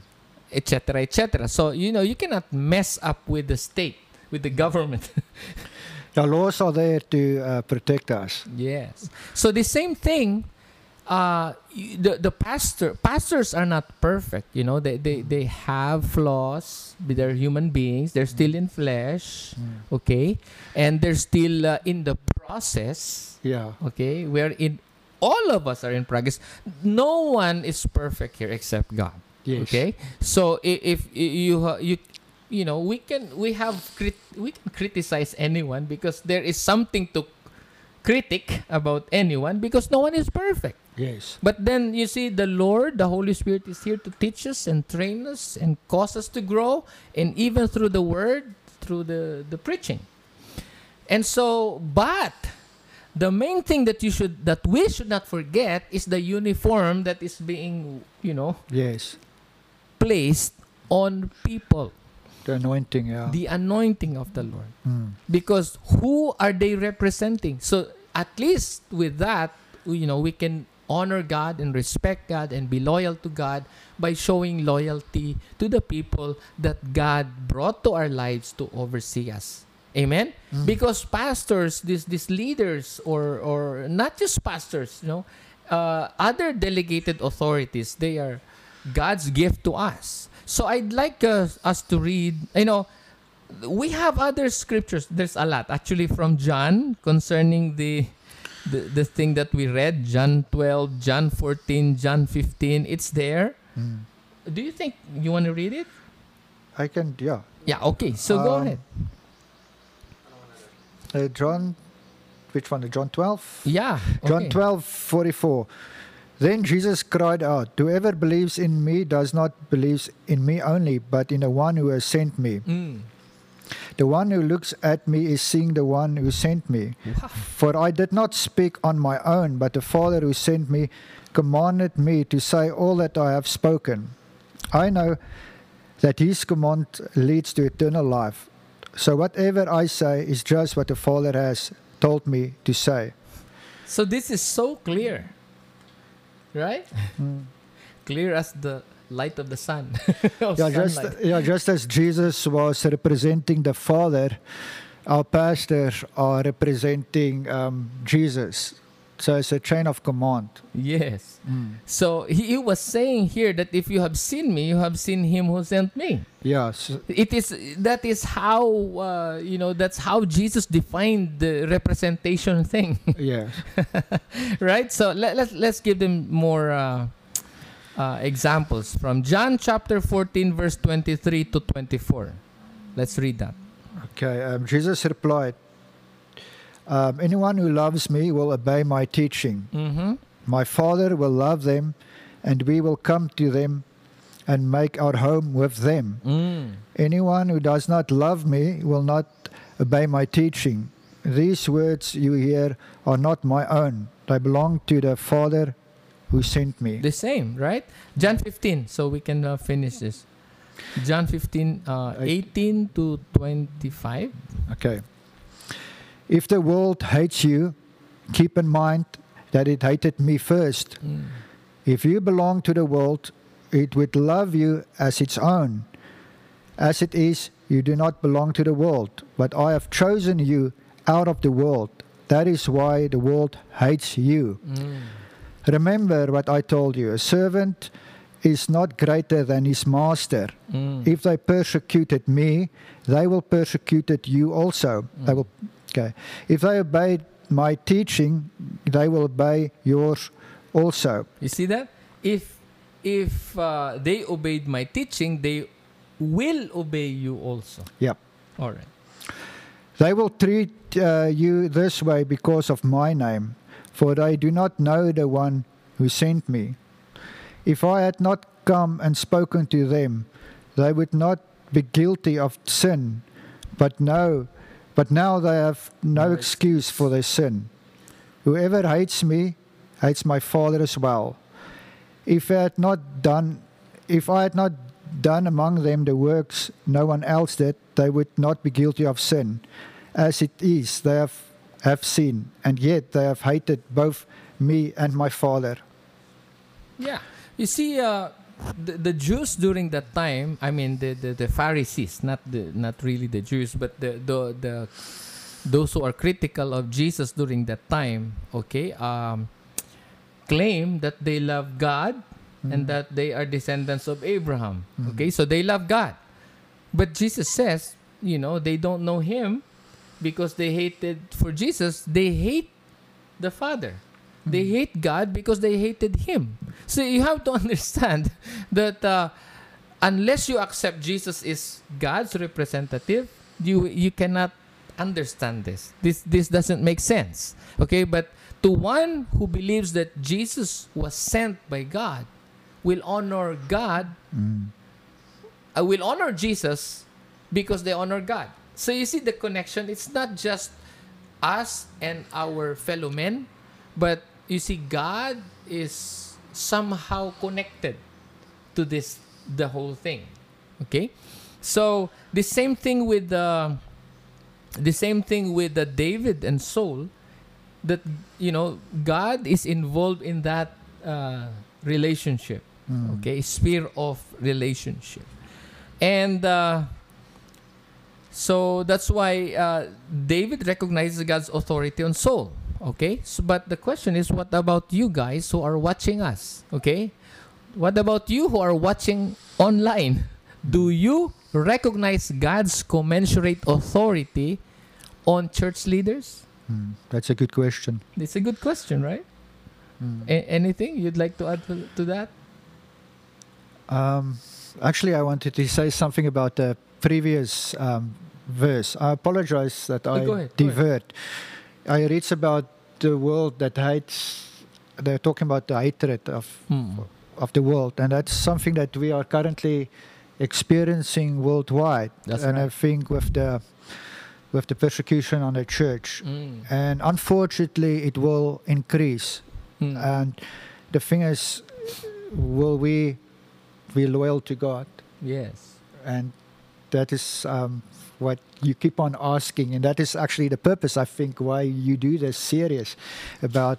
etc etc so you know you cannot mess up with the state with the government The laws are there to uh, protect us. yes so the same thing uh the the pastor pastors are not perfect you know? They they, they have flaws. They're human beings. They're still in flesh okay? And they're still uh, in the process Yeah. okay? We're in all of us are in progress. No one is perfect here except god Yes. Okay, so i- if you ha- you you know we can we have crit- we can criticize anyone because there is something to critic about anyone because no one is perfect. Yes. But then you see the Lord, the Holy Spirit is here to teach us and train us and cause us to grow and even through the word, through the the preaching. And so but the main thing that you should that we should not forget is the uniform that is being, you know, Yes. placed on people The anointing. Yeah. the anointing of the lord Mm. because who are they representing so at least with that you know we can honor god and respect god and be loyal to god by showing loyalty to the people that god brought to our lives to oversee us. Amen? Mm. because pastors these these leaders or or not just pastors you know uh, other delegated authorities they are god's gift to us. So i'd like uh, us to read you know we have other scriptures. There's a lot actually from john concerning the the, the thing that we read john 12 john 14 john 15 it's there Mm. do you think you want to read it I can. Yeah. yeah okay so go Um, ahead Uh, John. Which one? John 12. yeah John okay. 12, 44. Then Jesus cried out, Whoever believes in me does not believe in me only, but in the one who has sent me. Mm. The one who looks at me is seeing the one who sent me. Wow. For I did not speak on my own, but the Father who sent me commanded me to say all that I have spoken. I know that his command leads to eternal life. So whatever I say is just what the Father has told me to say. So this is so clear, right? Mm. Clear as the light of the sun. of Yeah, just, yeah, just as Jesus was representing the Father, our pastors are representing um, Jesus. So it's a chain of command. Yes. So he, he was saying here that if you have seen me, you have seen him who sent me. Yes. It is that is how uh, you know that's how Jesus defined the representation thing, Yes. right? So let, let's let's give them more uh, uh, examples from John chapter 14 verse 23 to 24. Let's read that. Okay. Um, Jesus replied, um, Anyone who loves me will obey my teaching. Mm-hmm. My Father will love them, and we will come to them and make our home with them. Mm. Anyone who does not love me will not obey my teaching. These words you hear are not my own, they belong to the Father who sent me. The same, right? John 15. So we can uh, finish this. John 15, uh, 18 to 25. Okay. If the world hates you, keep in mind that it hated me first. Mm. If you belong to the world, it would love you as its own. As it is, you do not belong to the world, but I have chosen you out of the world. That is why the world hates you. Mm. Remember what I told you a servant is not greater than his master. Mm. If they persecuted me, they will persecute you also. They will, okay. If they obey my teaching, they will obey yours also. You see that? If if uh, they obeyed my teaching, they will obey you also. Yep. All right. They will treat uh, you this way because of my name, for they do not know the one who sent me. If I had not come and spoken to them, they would not be guilty of sin. But no, but now they have no No excuse for their sin. Whoever hates me hates my Father as well. If I had not done, if I had not done among them the works no one else did, they would not be guilty of sin. As it is, they have, have seen, and yet they have hated both me and my Father. Yeah. You see, uh, the, the Jews during that time, I mean, the, the, the Pharisees, not the not really the Jews, but the, the, the those who are critical of Jesus during that time, okay, um, claim that they love God and that they are descendants of Abraham. Okay, so they love God. But Jesus says, you know, they don't know Him because they hated, for Jesus, they hate the Father. They hmm. hate God because they hated Him. So you have to understand that uh, unless you accept Jesus is God's representative, you you cannot understand this. This this doesn't make sense. Okay, but to one who believes that Jesus was sent by God, will honor God. I will honor Jesus because they honor God. So you see the connection. It's not just us and our fellow men, but you see God is somehow connected to this the whole thing. Okay, so the same thing with the the same thing with the David and Saul. That you know God is involved in that uh, relationship. Okay, sphere of relationship, and. Uh, so that's why uh, David recognizes God's authority on Saul. Okay, so, but the question is, what about you guys who are watching us? Okay, what about you who are watching online? Do you recognize God's commensurate authority on church leaders? Mm, that's a good question. It's a good question, right? A- anything you'd like to add to, to that? Um, actually, I wanted to say something about the previous um, verse. I apologize that Oh, I ahead, divert. I read about the world that hates. They're talking about the hatred of Hmm. of the world, and that's something that we are currently experiencing worldwide. That's and I think with the with the persecution on the church, Mm. and unfortunately, it will increase. Mm. And the thing is, will we be loyal to God? yes. And that is um, what you keep on asking. And that is actually the purpose, I think, why you do this series about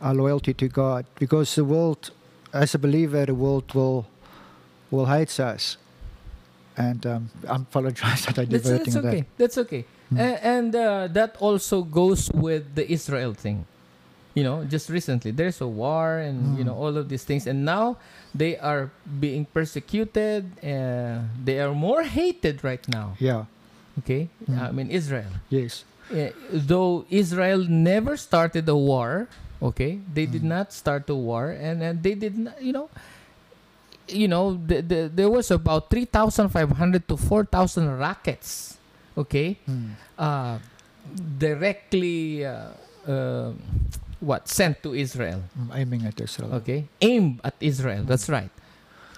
our loyalty to God. Because the world, as a believer, the world will will hate us. And um, I apologize that I'm That's, diverting that's okay. That's okay. Hmm. A- and uh, that also goes with the Israel thing. You know, just recently there's a war and you Hmm. know all of these things, and now they are being persecuted. Uh, they are more hated right now. Yeah, Okay, Hmm. I mean Israel. yes. Uh, though Israel never started a war, okay, they did Mm. not start a war, and, and they did not, you know, you know, the, the, there was about three thousand five hundred to four thousand rockets, okay, Mm. uh, directly, uh, uh, what sent to Israel, I'm aiming at Israel. okay, aimed at Israel. That's right.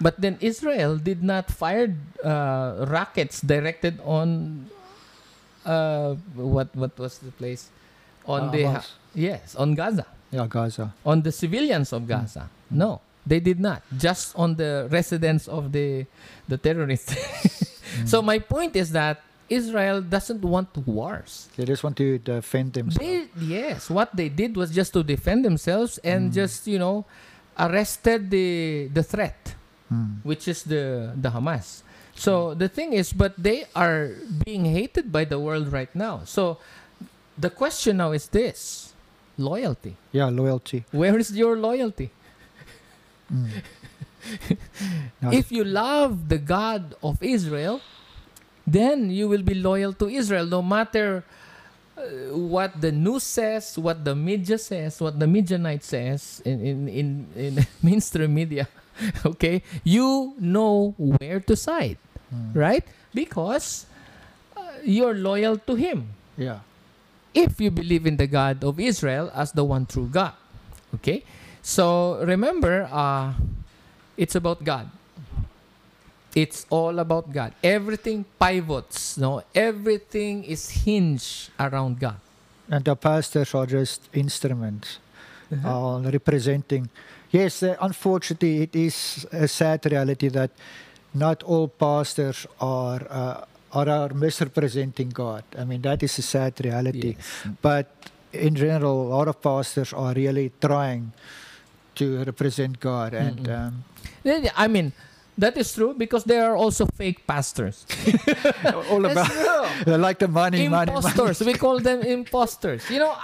But then Israel did not fire uh, rockets directed on uh, what what was the place on Uh, the Hamas. yes on Gaza Yeah, Gaza. on the civilians of Gaza. No, they did not. Just on the residents of the the terrorists. So my point is that Israel doesn't want wars. They just want to defend themselves. They, yes, what they did was just to defend themselves and just you know arrested the the threat Mm. which is the the Hamas. So the thing is, but they are being hated by the world right now. So the question now is this loyalty. Yeah, loyalty. Where is your loyalty? Mm. If you love the God of Israel, then you will be loyal to Israel no matter uh, what the news says, what the media says, what the Midianite says in, in, in, in mainstream media. okay? You know where to side, mm, right? Because uh, you're loyal to Him yeah. if you believe in the God of Israel as the one true God. Okay? So remember, uh, it's about God. It's all about God. Everything pivots, no? Everything is hinged around God. And the pastors are just instruments uh, representing. Yes, uh, unfortunately, it is a sad reality that not all pastors are, uh, are, are misrepresenting God. I mean, that is a sad reality. Yes. But in general, a lot of pastors are really trying to represent God. And um, I mean, that is true because there are also fake pastors. all about true. they like the money, money, money. imposters. we call them imposters. You know,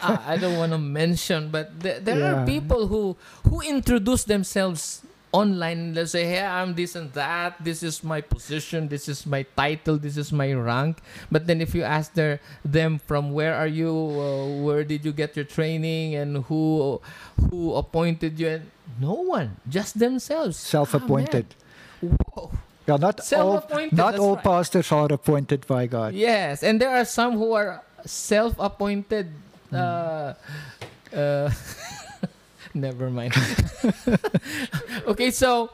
I, I don't want to mention, but there, there are people who who introduce themselves online. They say, "Hey, I'm this and that. This is my position. This is my title. This is my rank." But then, if you ask their them from where are you, uh, where did you get your training, and who who appointed you, and no one, just themselves, Self-appointed. Ah. Whoa. yeah, not all, not all right. pastors are appointed by God. Yes, and there are some who are self-appointed. Hmm. Uh, uh, never mind. okay, so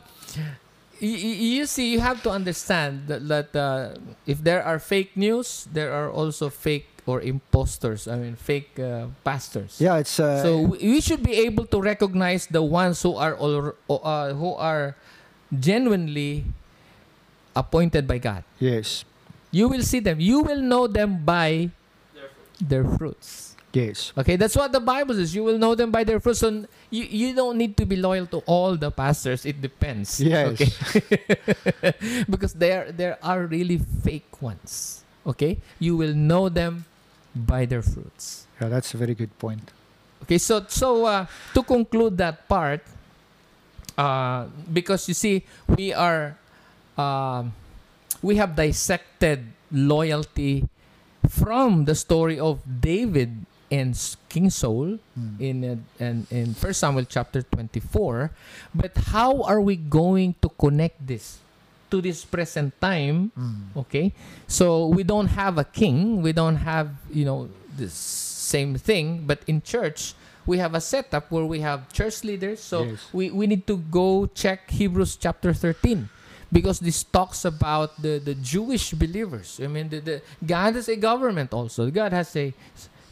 y- y- you see, you have to understand that, that uh, if there are fake news, there are also fake or imposters. I mean, fake uh, pastors. Yeah, it's uh, So we we should be able to recognize the ones who are all, uh, who are genuinely appointed by God. yes, You will see them. You will know them by their fruits. Yes. Okay, that's what the Bible says. You will know them by their fruits. So you, you don't need to be loyal to all the pastors. It depends. Yes. Okay. because there there are really fake ones. Okay? You will know them by their fruits. Yeah, that's a very good point. Okay, so so uh, to conclude that part, uh, because you see, we are, um, we have dissected loyalty from the story of David and King Saul Mm. in uh, in in First Samuel chapter twenty four. But how are we going to connect this to this present time? Mm. Okay, so we don't have a king. We don't have you know the same thing. But in church, we have a setup where we have church leaders. So Yes. we, we need to go check Hebrews chapter thirteen. Because this talks about the, the Jewish believers. I mean, the, the God has a government also. God has a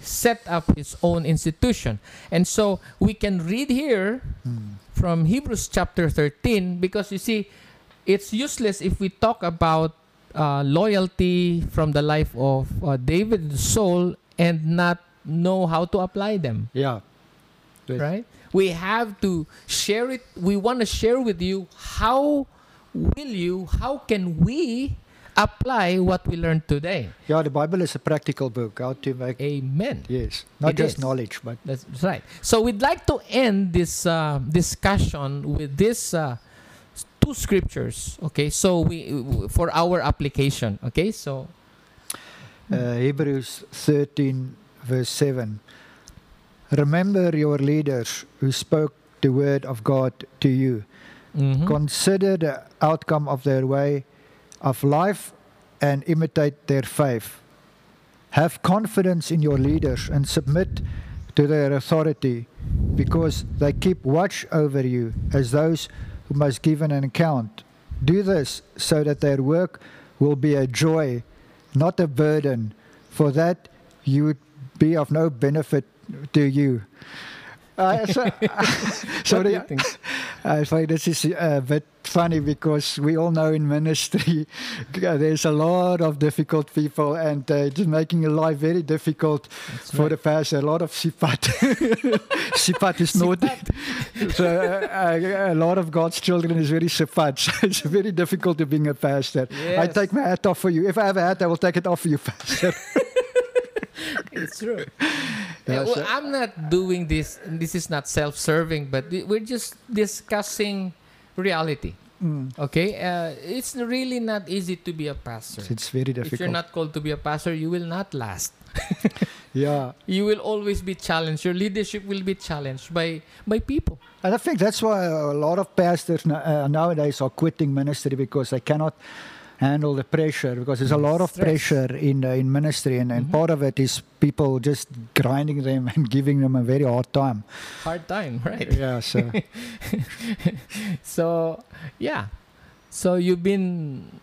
set up His own institution, and so we can read here Mm. from Hebrews chapter 13 because you see, it's useless if we talk about uh, loyalty from the life of uh, David and Saul and not know how to apply them, Yeah. Right? We have to share it. We want to share with you how will you, how can we apply what we learned today? Yeah, the Bible is a practical book. How to make Amen. yes, not It just is. knowledge, but That's right. So we'd like to end this uh, discussion with this uh, two scriptures. Okay, so we for our application. Okay, so uh, Hebrews 13, verse 7. Remember your leaders who spoke the word of God to you. mhm. Consider the outcome of their way of life and imitate their faith. Have confidence in your leaders and submit to their authority because they keep watch over you as those who must give an account. Do this so that their work will be a joy, not a burden, for that you would be of no benefit to you. Uh, so, sorry, you think? Uh, this is a bit funny because we all know in ministry there's a lot of difficult people and uh, just making your life very difficult That's for right. the pastor. A lot of sipat. sipat is naughty. so uh, a lot of God's children is very sipat. So it's very difficult to being a pastor. I take my hat off for you. If I have a hat, I will take it off for you, pastor. It's true. Yeah, Uh, well, I'm not doing this. This is not self-serving, but we're just discussing reality. Mm. Okay, uh, it's really not easy to be a pastor. It's very difficult. If you're not called to be a pastor, you will not last. yeah. You will always be challenged. Your leadership will be challenged by by people. And I think that's why a lot of pastors uh, nowadays are quitting ministry because they cannot handle the pressure because there's a lot of Stress. pressure in uh, in ministry and, and Mhm. part of it is people just grinding them and giving them a very hard time. Hard time, right? Yeah, so So, yeah. So you've been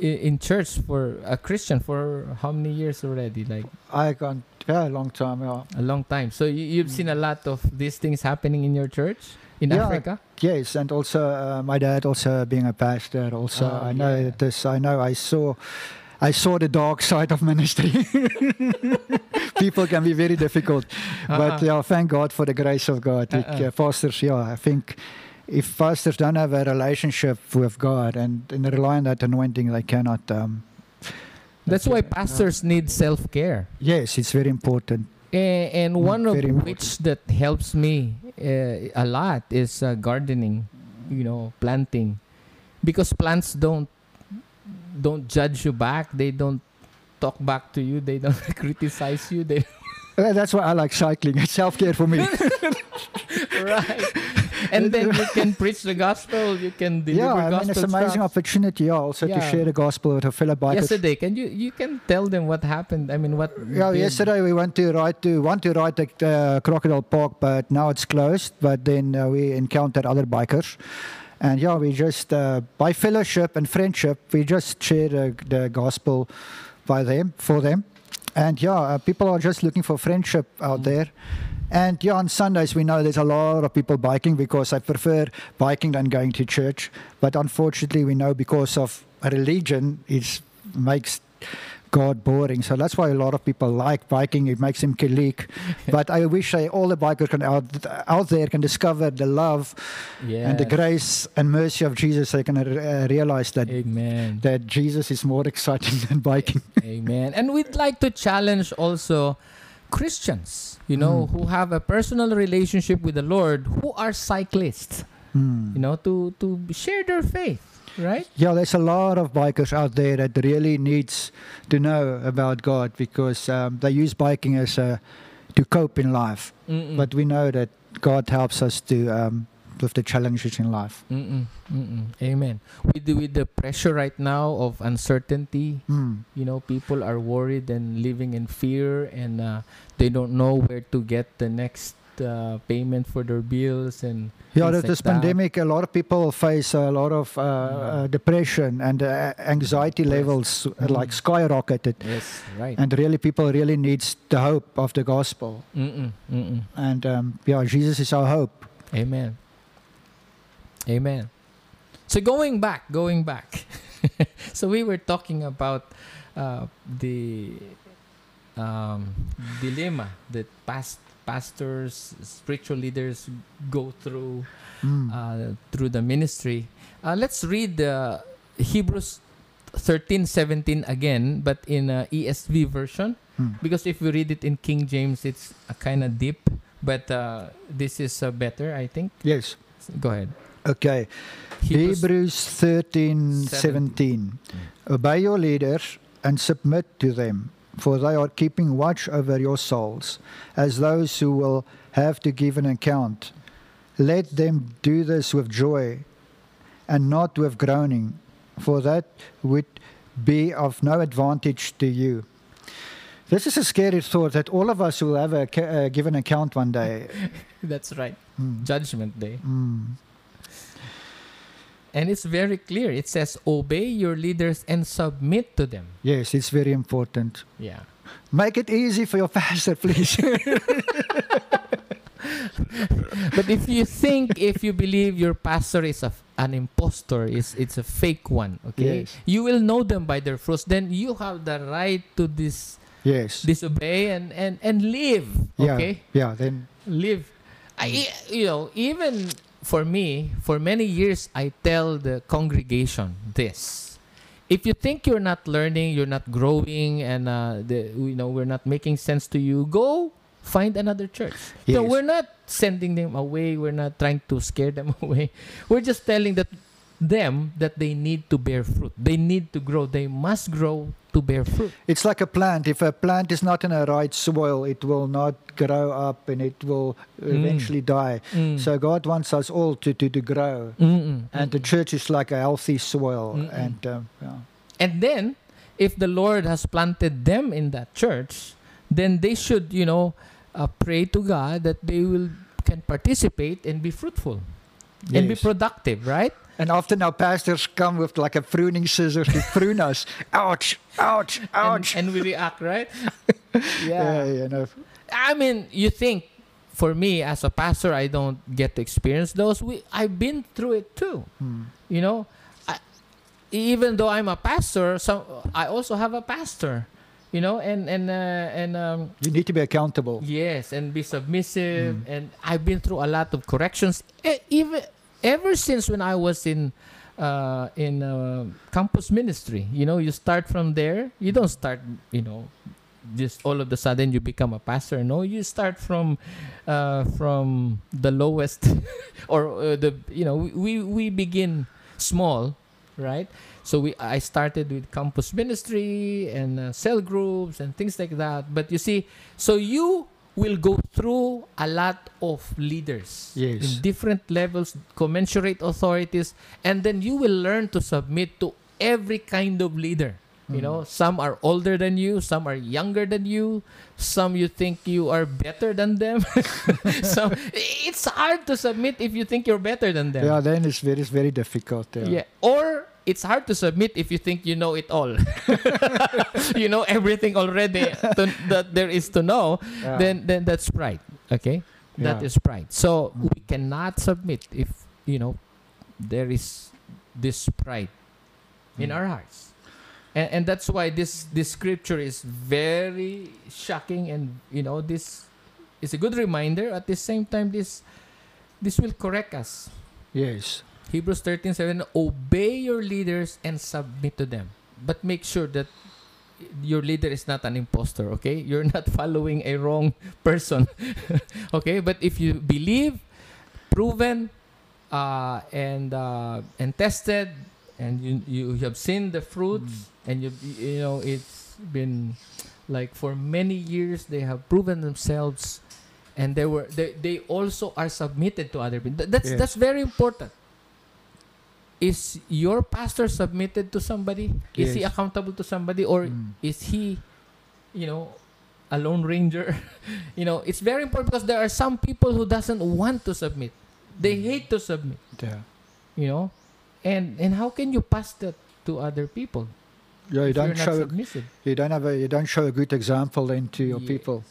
in, in church for a Christian for how many years already? Like I can't yeah, a long time. Yeah. a long time. So you, you've seen a lot of these things happening in your church in Yeah, Africa. Yes, and also uh, my dad also being a pastor. Also, Oh, I know yeah. this. I know I saw. I saw the dark side of ministry. People can be very difficult, but Uh-uh. yeah, thank God for the grace of God. It, Uh-uh. uh, pastors, yeah, I think if pastors don't have a relationship with God and, and rely on that anointing, they cannot. Um, That's why pastors need self care. yes, it's very important. And, and Mm, one of very important. which that helps me uh, a lot is uh, gardening, you know, planting, because plants don't don't judge you back. They don't talk back to you. They don't criticize you. They that's why I like cycling. It's self care for me. right. And then you can preach the gospel. You can deliver yeah, I mean, it's an amazing tracts. opportunity yeah, also to share the gospel with a fellow bikers. Yesterday, can you you can tell them what happened? I mean, what? Yeah, did- yesterday we went to ride to want to ride at uh, Crocodile Park, but now it's closed. But then uh, we encountered other bikers, and yeah, we just uh, by fellowship and friendship, we just share the, the gospel by them for them, and yeah, uh, people are just looking for friendship out Mm. there. And yeah, on Sundays we know there's a lot of people biking because I prefer biking than going to church. But unfortunately, we know because of religion, it makes God boring. So that's why a lot of people like biking. It makes them clique. but I wish I, all the bikers can out, out there can discover the love and the grace and mercy of Jesus. They can uh, realize that Amen. that Jesus is more exciting than biking. Amen. And we'd like to challenge also Christians, you know, Mm. who have a personal relationship with the Lord, who are cyclists, Hmm. you know, to to share their faith, right? Yeah, there's a lot of bikers out there that really needs to know about God because um, they use biking as a to cope in life. Mm-mm. But we know that God helps us to um, with the challenges in life. Mm-mm. Mm-mm. Amen. With the, with the pressure right now of uncertainty, Hmm. you know, people are worried and living in fear, and uh, they don't know where to get the next uh, payment for their bills and Yeah, things that like this that. pandemic, a lot of people face a lot of uh, uh, depression and uh, anxiety levels uh, Mhm. like skyrocketed. Yes, right. And really, people really needs the hope of the gospel. Mm-mm. Mm-mm. And um, yeah, Jesus is our hope. Amen. Amen. So going back, going back. so we were talking about uh, the um, dilemma that past pastors, spiritual leaders go through Mm. uh, through the ministry. Uh, let's read uh, Hebrews 13, 17 again, but in uh, ESV version. Mm. Because if we read it in King James, it's a kind of deep. But uh, this is uh, better, I think. Yes. Go ahead. Okay. Hebrews 13 17. Obey your leaders and submit to them, for they are keeping watch over your souls, as those who will have to give an account. Let them do this with joy and not with groaning, for that would be of no advantage to you. This is a scary thought that all of us will have a uh, give an account one day. That's right. Mm. Judgment Day. Mm. And it's very clear. It says, obey your leaders and submit to them. Yes, it's very important. Yeah. Make it easy for your pastor, please. but if you think, if you believe your pastor is a, an impostor, is it's a fake one, okay? Yes. You will know them by their fruits. Then you have the right to dis, Yes. disobey and, and, and live, yeah. okay? Yeah. Then live. I, you know, even for me, for many years, I tell the congregation this: if you think you're not learning, you're not growing, and uh, the, you know we're not making sense to you, go find another church. So Yes. we're not sending them away. We're not trying to scare them away. We're just telling that them that they need to bear fruit. They need to grow. They must grow to bear fruit. it's like a plant. If a plant is not in a right soil, it will not grow up and it will eventually die. Mm. So God wants us all to, to, to grow. Mm-mm. And the church is like a healthy soil. Mm-mm. And um, yeah. And then, if the Lord has planted them in that church, then they should, you know, uh, pray to God that they will can participate and be fruitful and be productive, right? And often our pastors come with like a pruning scissors to prune us. Ouch, ouch, ouch. and we react, right? yeah, you know. I mean, you think for me as a pastor, I don't get to experience those. We I've been through it too. Hmm. You know, I, even though I'm a pastor, some I also have a pastor. You know, and and uh, and um, You need to be accountable. Yes, and be submissive. Mm. And I've been through a lot of corrections. Even ever since when I was in uh, in uh, campus ministry, you know, you start from there. You don't start, you know, just all of a sudden you become a pastor. No, you start from uh, from the lowest, or uh, the you know we we begin small, right? So we I started with campus ministry and uh, cell groups and things like that. But you see, so you will go through a lot of leaders Yes. in different levels, commensurate authorities, and then you will learn to submit to every kind of leader. You Mm. know, some are older than you, some are younger than you, some you think you are better than them. some it's hard to submit if you think you're better than them. Yeah, then it's very, it's very difficult. Yeah. Yeah. Or it's hard to submit if you think you know it all. you know everything already to, that there is to know. Yeah. Then then that's pride. Okay? That Yeah. is pride. So Mm. we cannot submit if you know there is this pride in Mm. our hearts. And, and that's why this this scripture is very shocking and you know this is a good reminder at the same time this this will correct us Yes. Hebrews 13 7 Obey your leaders and submit to them. But make sure that your leader is not an impostor, okay? You're not following a wrong person, okay? But if you believe, proven, uh, and uh, and tested, and you you have seen the fruits, and you you know it's been like for many years they have proven themselves, and they were they, they also are submitted to other people. That's Yes. that's very important. Is your pastor submitted to somebody? Is he accountable to somebody, or Mm. is he, you know, a lone ranger? you know, it's very important because there are some people who doesn't want to submit. They Mm. hate to submit. Yeah. You know, and and how can you pass that to other people? Yeah, you don't show submissive. you don't have a you don't show a good example then to your Yes. people.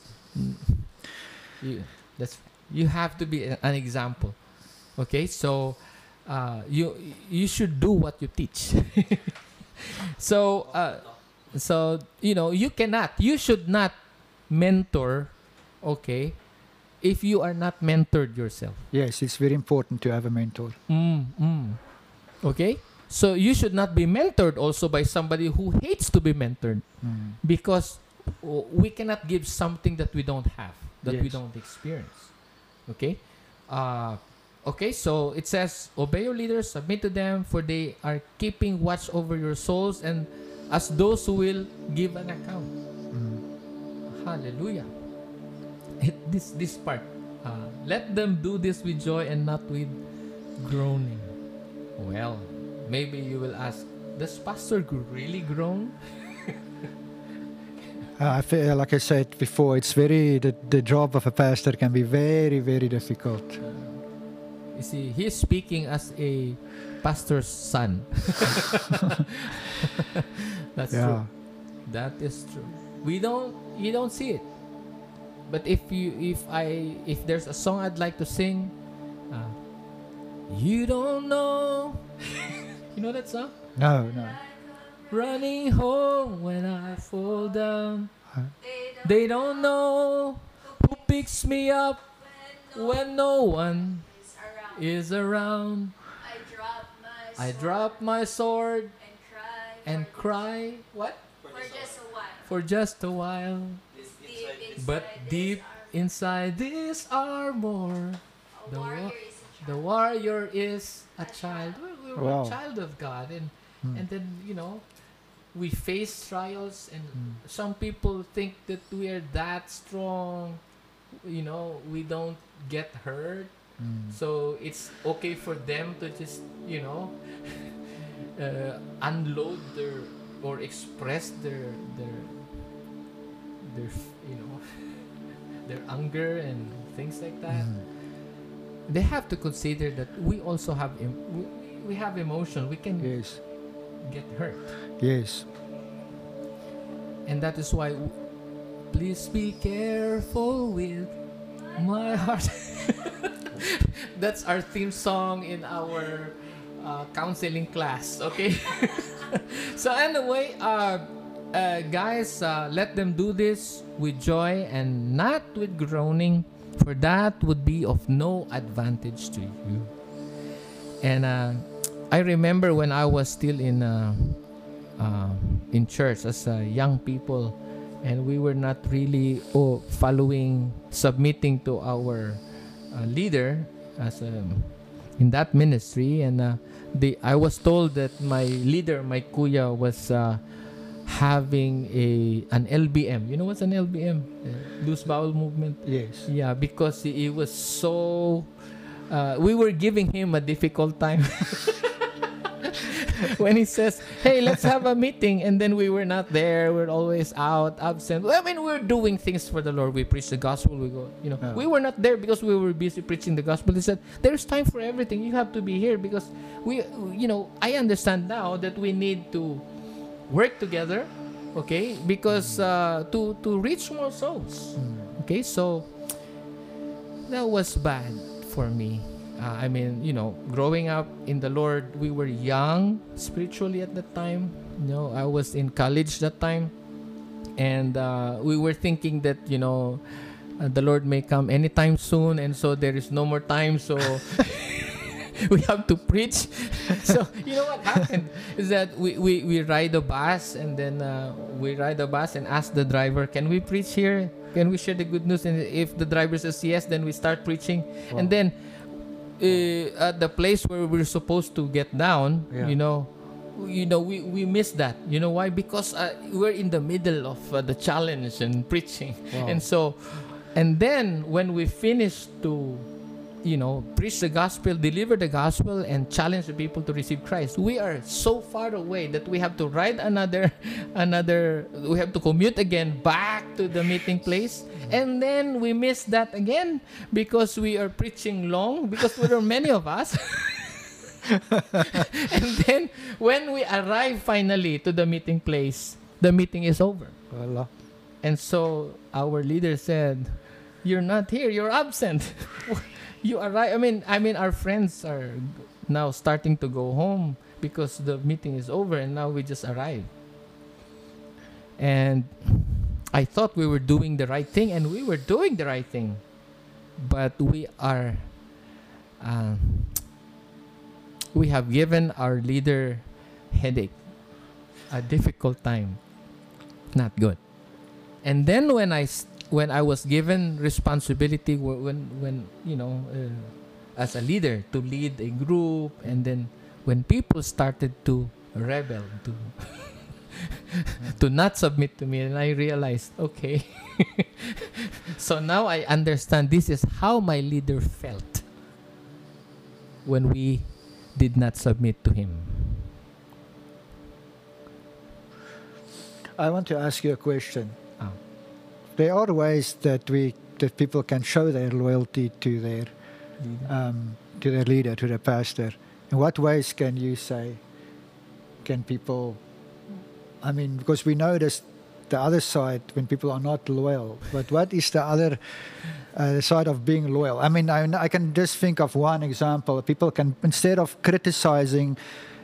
You, that's you have to be an example. Okay, so uh, you you should do what you teach. so uh, so you know you cannot you should not mentor. Okay, if you are not mentored yourself. Yes, it's very important to have a mentor. Mm, mm. Okay, so you should not be mentored also by somebody who hates to be mentored Mm. because w- we cannot give something that we don't have that we don't experience okay uh, okay so it says obey your leaders submit to them for they are keeping watch over your souls and as those who will give an account Mm. hallelujah this this part uh, let them do this with joy and not with groaning well maybe you will ask does pastor really groan Uh, I feel, like I said before, it's very the, the job of a pastor can be very very difficult. You see, he's speaking as a pastor's son. That's yeah. true. That is true. We don't you don't see it. but if you if I if there's a song I'd like to sing, uh, you don't know. you know that song? No, no. Running home when I fall down. Huh? They don't know who picks me up when no one is around. I drop my I sword drop my sword and cry and cry. What? for just a while. For just a while. Deep But deep inside this armor, the warrior wa- is a the child. warrior is a child. We're, we're Wow. a child of God, and Hmm. and then you know, we face trials, and Hmm. some people think that we are that strong. You know, we don't get hurt, Mm. so it's okay for them to just you know uh, unload their or express their their their you know their anger and things like that Mm. they have to consider that we also have em- we, we have emotion we can Yes, get hurt yes. and that is why w- please be careful with my heart. That's our theme song in our uh, counseling class okay? So anyway uh, uh, guys uh, let them do this with joy and not with groaning for that would be of no advantage to you. And uh, i remember when i was still in uh, in church as young people and we were not really oh, following submitting to our uh, leader as a, in that ministry. And uh, the I was told that my leader my kuya was uh, having a an LBM you know what's an LBM uh, loose bowel movement? Yes. yeah because he, he was so uh, we were giving him a difficult time when he says, "Hey, let's have a meeting," and then we were not there. We're always out, absent. I mean, we're doing things for the Lord. We preach the gospel. We go, you know, Yeah. we were not there because we were busy preaching the gospel. He said, "There's time for everything. You have to be here because we, you know, I understand now that we need to work together, okay? Because uh, to to reach more souls, okay? So that was bad for me." Uh, I mean, you know, growing up in the Lord, we were young spiritually at that time. You know, I was in college that time, and uh, we were thinking that you know, uh, the Lord may come anytime soon, and so there is no more time. So. we have to preach so you know what happened is that we, we, we ride the bus and then uh, we ride the bus and ask the driver can we preach here can we share the good news and if the driver says yes then we start preaching and then uh, at the place where we're supposed to get down, Yeah. you know, you know, we, we miss that. You know why? Because uh, we're in the middle of uh, the challenge and preaching, Wow. and so, and then when we finish to, you know, preach the gospel, deliver the gospel, and challenge the people to receive Christ, we are so far away that we have to ride another, another. We have to commute again back to the meeting place, and then we miss that again because we are preaching long because there are many of us. and then when we arrive finally to the meeting place, the meeting is over. And so our leader said, "You're not here. You're absent. you arrive. I mean, I mean, our friends are now starting to go home because the meeting is over, and now we just arrived. And I thought we were doing the right thing, and we were doing the right thing, but we are. Um, we have given our leader headache, a difficult time. Not good and then when I s- when I was given responsibility when when you know uh, as a leader to lead a group and then when people started to rebel to to not submit to me and I realized okay so now I understand this is how my leader felt when we did not submit to him I want to ask you a question. There are ways that we that people can show their loyalty to their um, to their leader, to their pastor. In what ways can you say? Can people? I mean, because we noticed the other side when people are not loyal. But what is the other uh, side of being loyal? I mean, I, I can just think of one example. People can, instead of criticizing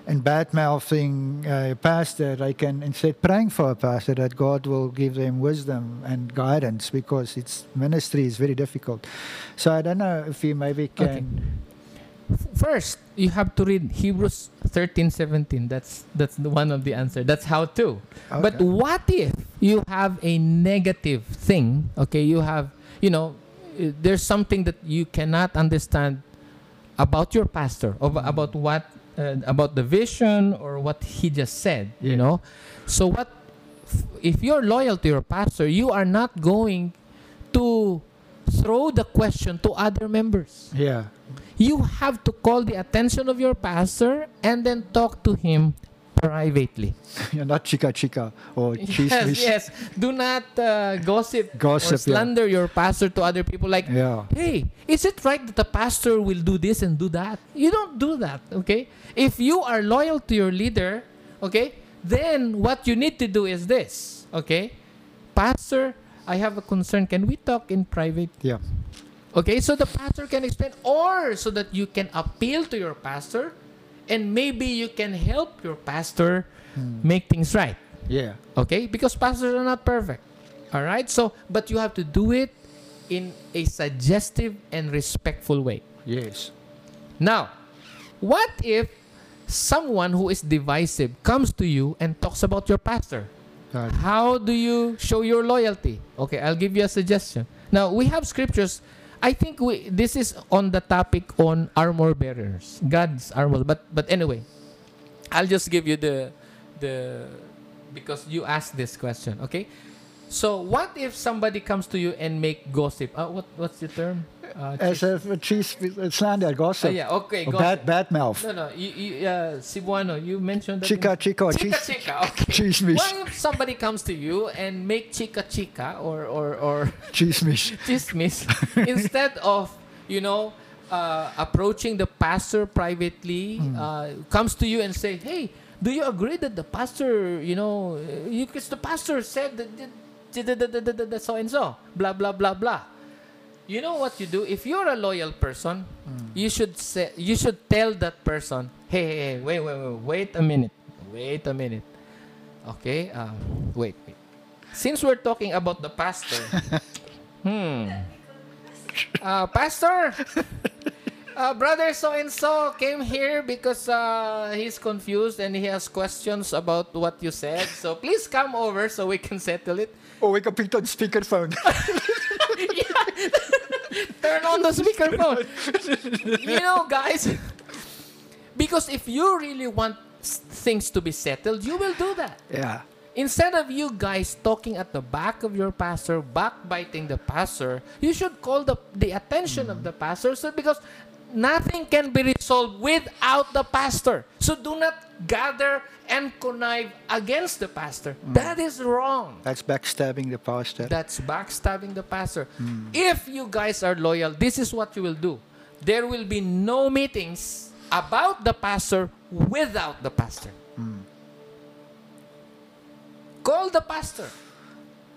and bad mouthing a pastor, they can instead praying for a pastor that God will give them wisdom and guidance because its ministry is very difficult. So I don't know if you maybe can. Okay. First, you have to read Hebrews 13, 17. That's that's the one of the answer. That's how to. Okay. But what if you have a negative thing? Okay, you have, you know, uh, there's something that you cannot understand about your pastor, of, about what, uh, about the vision or what he just said, you know. So what, if you're loyal to your pastor, you are not going to throw the question to other members Yeah. you have to call the attention of your pastor and then talk to him privately. You're not chica chica or cheese yes, yes. Do not uh, gossip, Gossip, or yeah. slander your pastor to other people. Like, Yeah. hey, is it right that the pastor will do this and do that? You don't do that, okay? If you are loyal to your leader, okay, then what you need to do is this, okay? Pastor, I have a concern. Can we talk in private? Yeah. Okay, so the pastor can explain, or so that you can appeal to your pastor, and maybe you can help your pastor make things right. Yeah. Okay, because pastors are not perfect. All right, so but you have to do it in a suggestive and respectful way. Yes. Now, what if someone who is divisive comes to you and talks about your pastor? Right. How do you show your loyalty? Okay, I'll give you a suggestion. Now, we have scriptures. I think we this is on the topic on armor bearers, God's armor. But but anyway, I'll just give you the the because you asked this question. Okay, so what if somebody comes to you and make gossip? Uh, what what's the term? Uh, As a, a cheese slander, gossip. yeah, okay, gossip. bad, bad mouth. No, no, you, you, uh, Cebuano, you mentioned that. Chica chica Chica cheese. chica, okay. Cheese miss. What if somebody comes to you and make chica chica or or or Cheese miss. chismis instead of you know uh, approaching the pastor privately, Hmm. uh, comes to you and say, "Hey, do you agree that the pastor, you know, because the pastor said that- that- that- that- that so and so, blah blah blah blah." You know what you do? If you're a loyal person, Hmm. you should say you should tell that person, "Hey, hey, hey wait, wait, wait, wait a minute, wait a minute." Okay, um, wait, wait. Since we're talking about the pastor, hmm, uh, pastor, uh, brother so and so came here because uh, he's confused and he has questions about what you said. So please come over so we can settle it. Oh, we can put on speakerphone. Turn on the speakerphone. you know, guys, because if you really want things to be settled, you will do that. yeah. Instead of you guys talking at the back of your pastor, backbiting the pastor, you should call the, the attention of the pastor so because nothing can be resolved without the pastor. So do not gather and connive against the pastor. Mm. That is wrong. That's backstabbing the pastor. That's backstabbing the pastor. Mm. If you guys are loyal, this is what you will do. There will be no meetings about the pastor without the pastor. Mm. Call the pastor.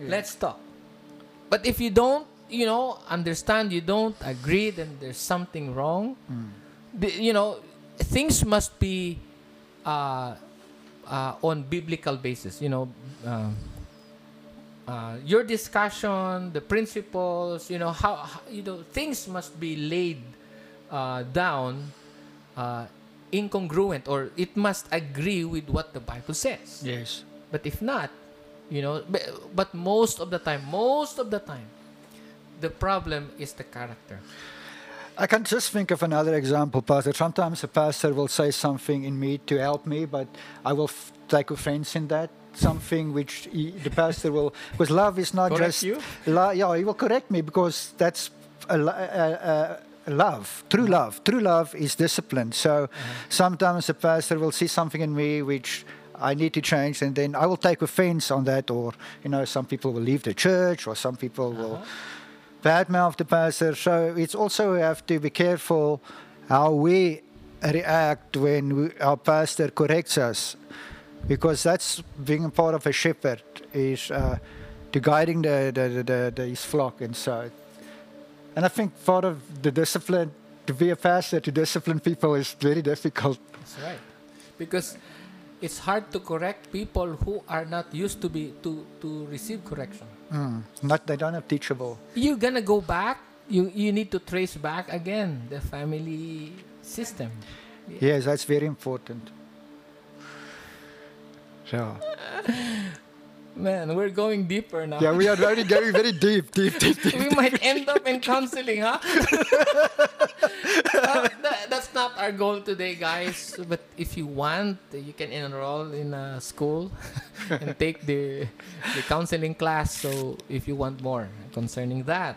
Let's talk. But if you don't, you know, understand, you don't agree, then there's something wrong. The- you know, things must be uh, uh, on biblical basis. You know, um, uh, your discussion, the principles, you know, how, how you know things must be laid uh, down uh, incongruent, or it must agree with what the Bible says. yes. But if not, you know, but, but most of the time, most of the time, the problem is the character. I can just think of another example, Pastor. Sometimes a pastor will say something in me to help me, but I will f- take offense in that. Something which he, the pastor will, because love is not Correct just. you? Lo- yeah, he will correct me because that's a, a, a, a love. True mm-hmm. love. True love is discipline. So mm-hmm. sometimes a pastor will see something in me which I need to change, and then I will take offense on that, or you know, some people will leave the church, or some people will uh-huh. Badmouth the pastor. So it's also we have to be careful how we react when we, our pastor corrects us. because that's being a part of a shepherd is uh, to guiding the, the, the, the, the his flock and so and I think part of the discipline to be a pastor to discipline people is very difficult. That's right. Because it's hard to correct people who are not used to be to to receive correction. Mm. Not they don't have teachable. You're gonna go back. You you need to trace back again the family system. Yes, that's very important. So Man, we're going deeper now. yeah, we are already going very deep, deep, deep, deep. we might end up in counseling, huh? Uh, tha- that's not our goal today, guys. But if you want, you can enroll in a school and take the the counseling class. So if you want more concerning that,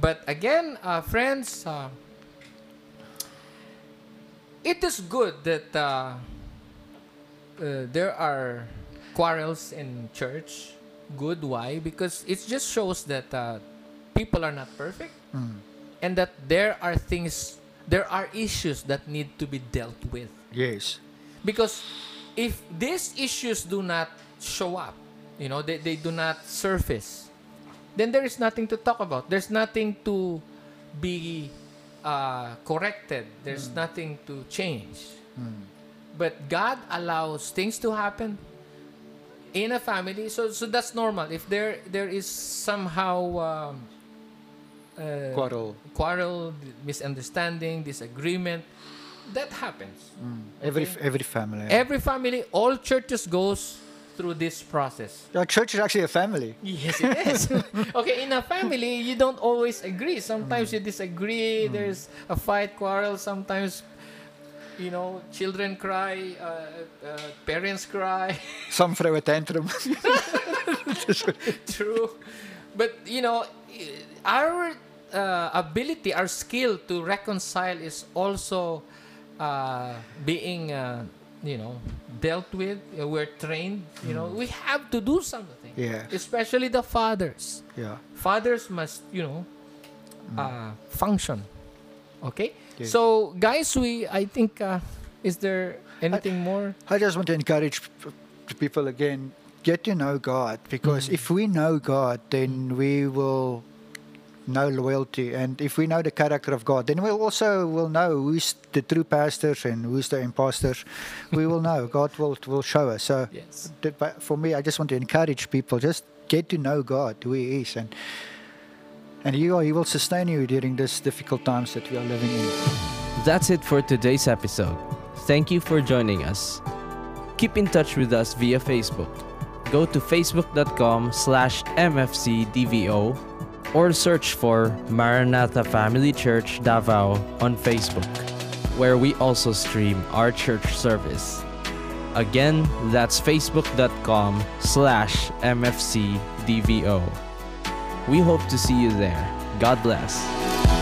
but again, uh, friends, uh, it is good that uh, uh, there are quarrels in church. Good, why? Because it just shows that uh, people are not perfect Mm. and that there are things, there are issues that need to be dealt with. Yes. Because if these issues do not show up, you know, they, they do not surface, then there is nothing to talk about. There's nothing to be uh, corrected. There's nothing to change. But God allows things to happen in a family. So, so that's normal. If there there is somehow um, uh, Quarrel. quarrel, misunderstanding, disagreement, that happens. Every Okay. every family. Every family, all churches goes through this process. Our church is actually a family. Yes, it is. okay, in a family, you don't always agree. Sometimes you disagree. There's a fight, quarrel. Sometimes, you know, children cry, uh, uh, parents cry. Some throw a tantrum. True. But, you know, our uh, ability, our skill to reconcile is also uh, being, uh, you know, dealt with. Uh, We're trained. You know, we have to do something. Yeah. Especially the fathers. yeah. Fathers must, you know, uh, function. Okay? Yes. So, guys, we, I think, uh, is there anything more? I just want to encourage p- p- people again get to know God because if we know God, then we will know loyalty, and if we know the character of God, then we also will know who's the true pastors and who's the imposters. we will know. God will will show us. So, Yes. that- but for me, I just want to encourage people just get to know God, who He is, and and He will, He will sustain you during these difficult times that we are living in. That's it for today's episode. Thank you for joining us. Keep in touch with us via Facebook. Go to facebook.com slash mfcdvo or search for Maranatha Family Church Davao on Facebook, where we also stream our church service. Again, that's facebook.com slash mfcdvo. We hope to see you there. God bless.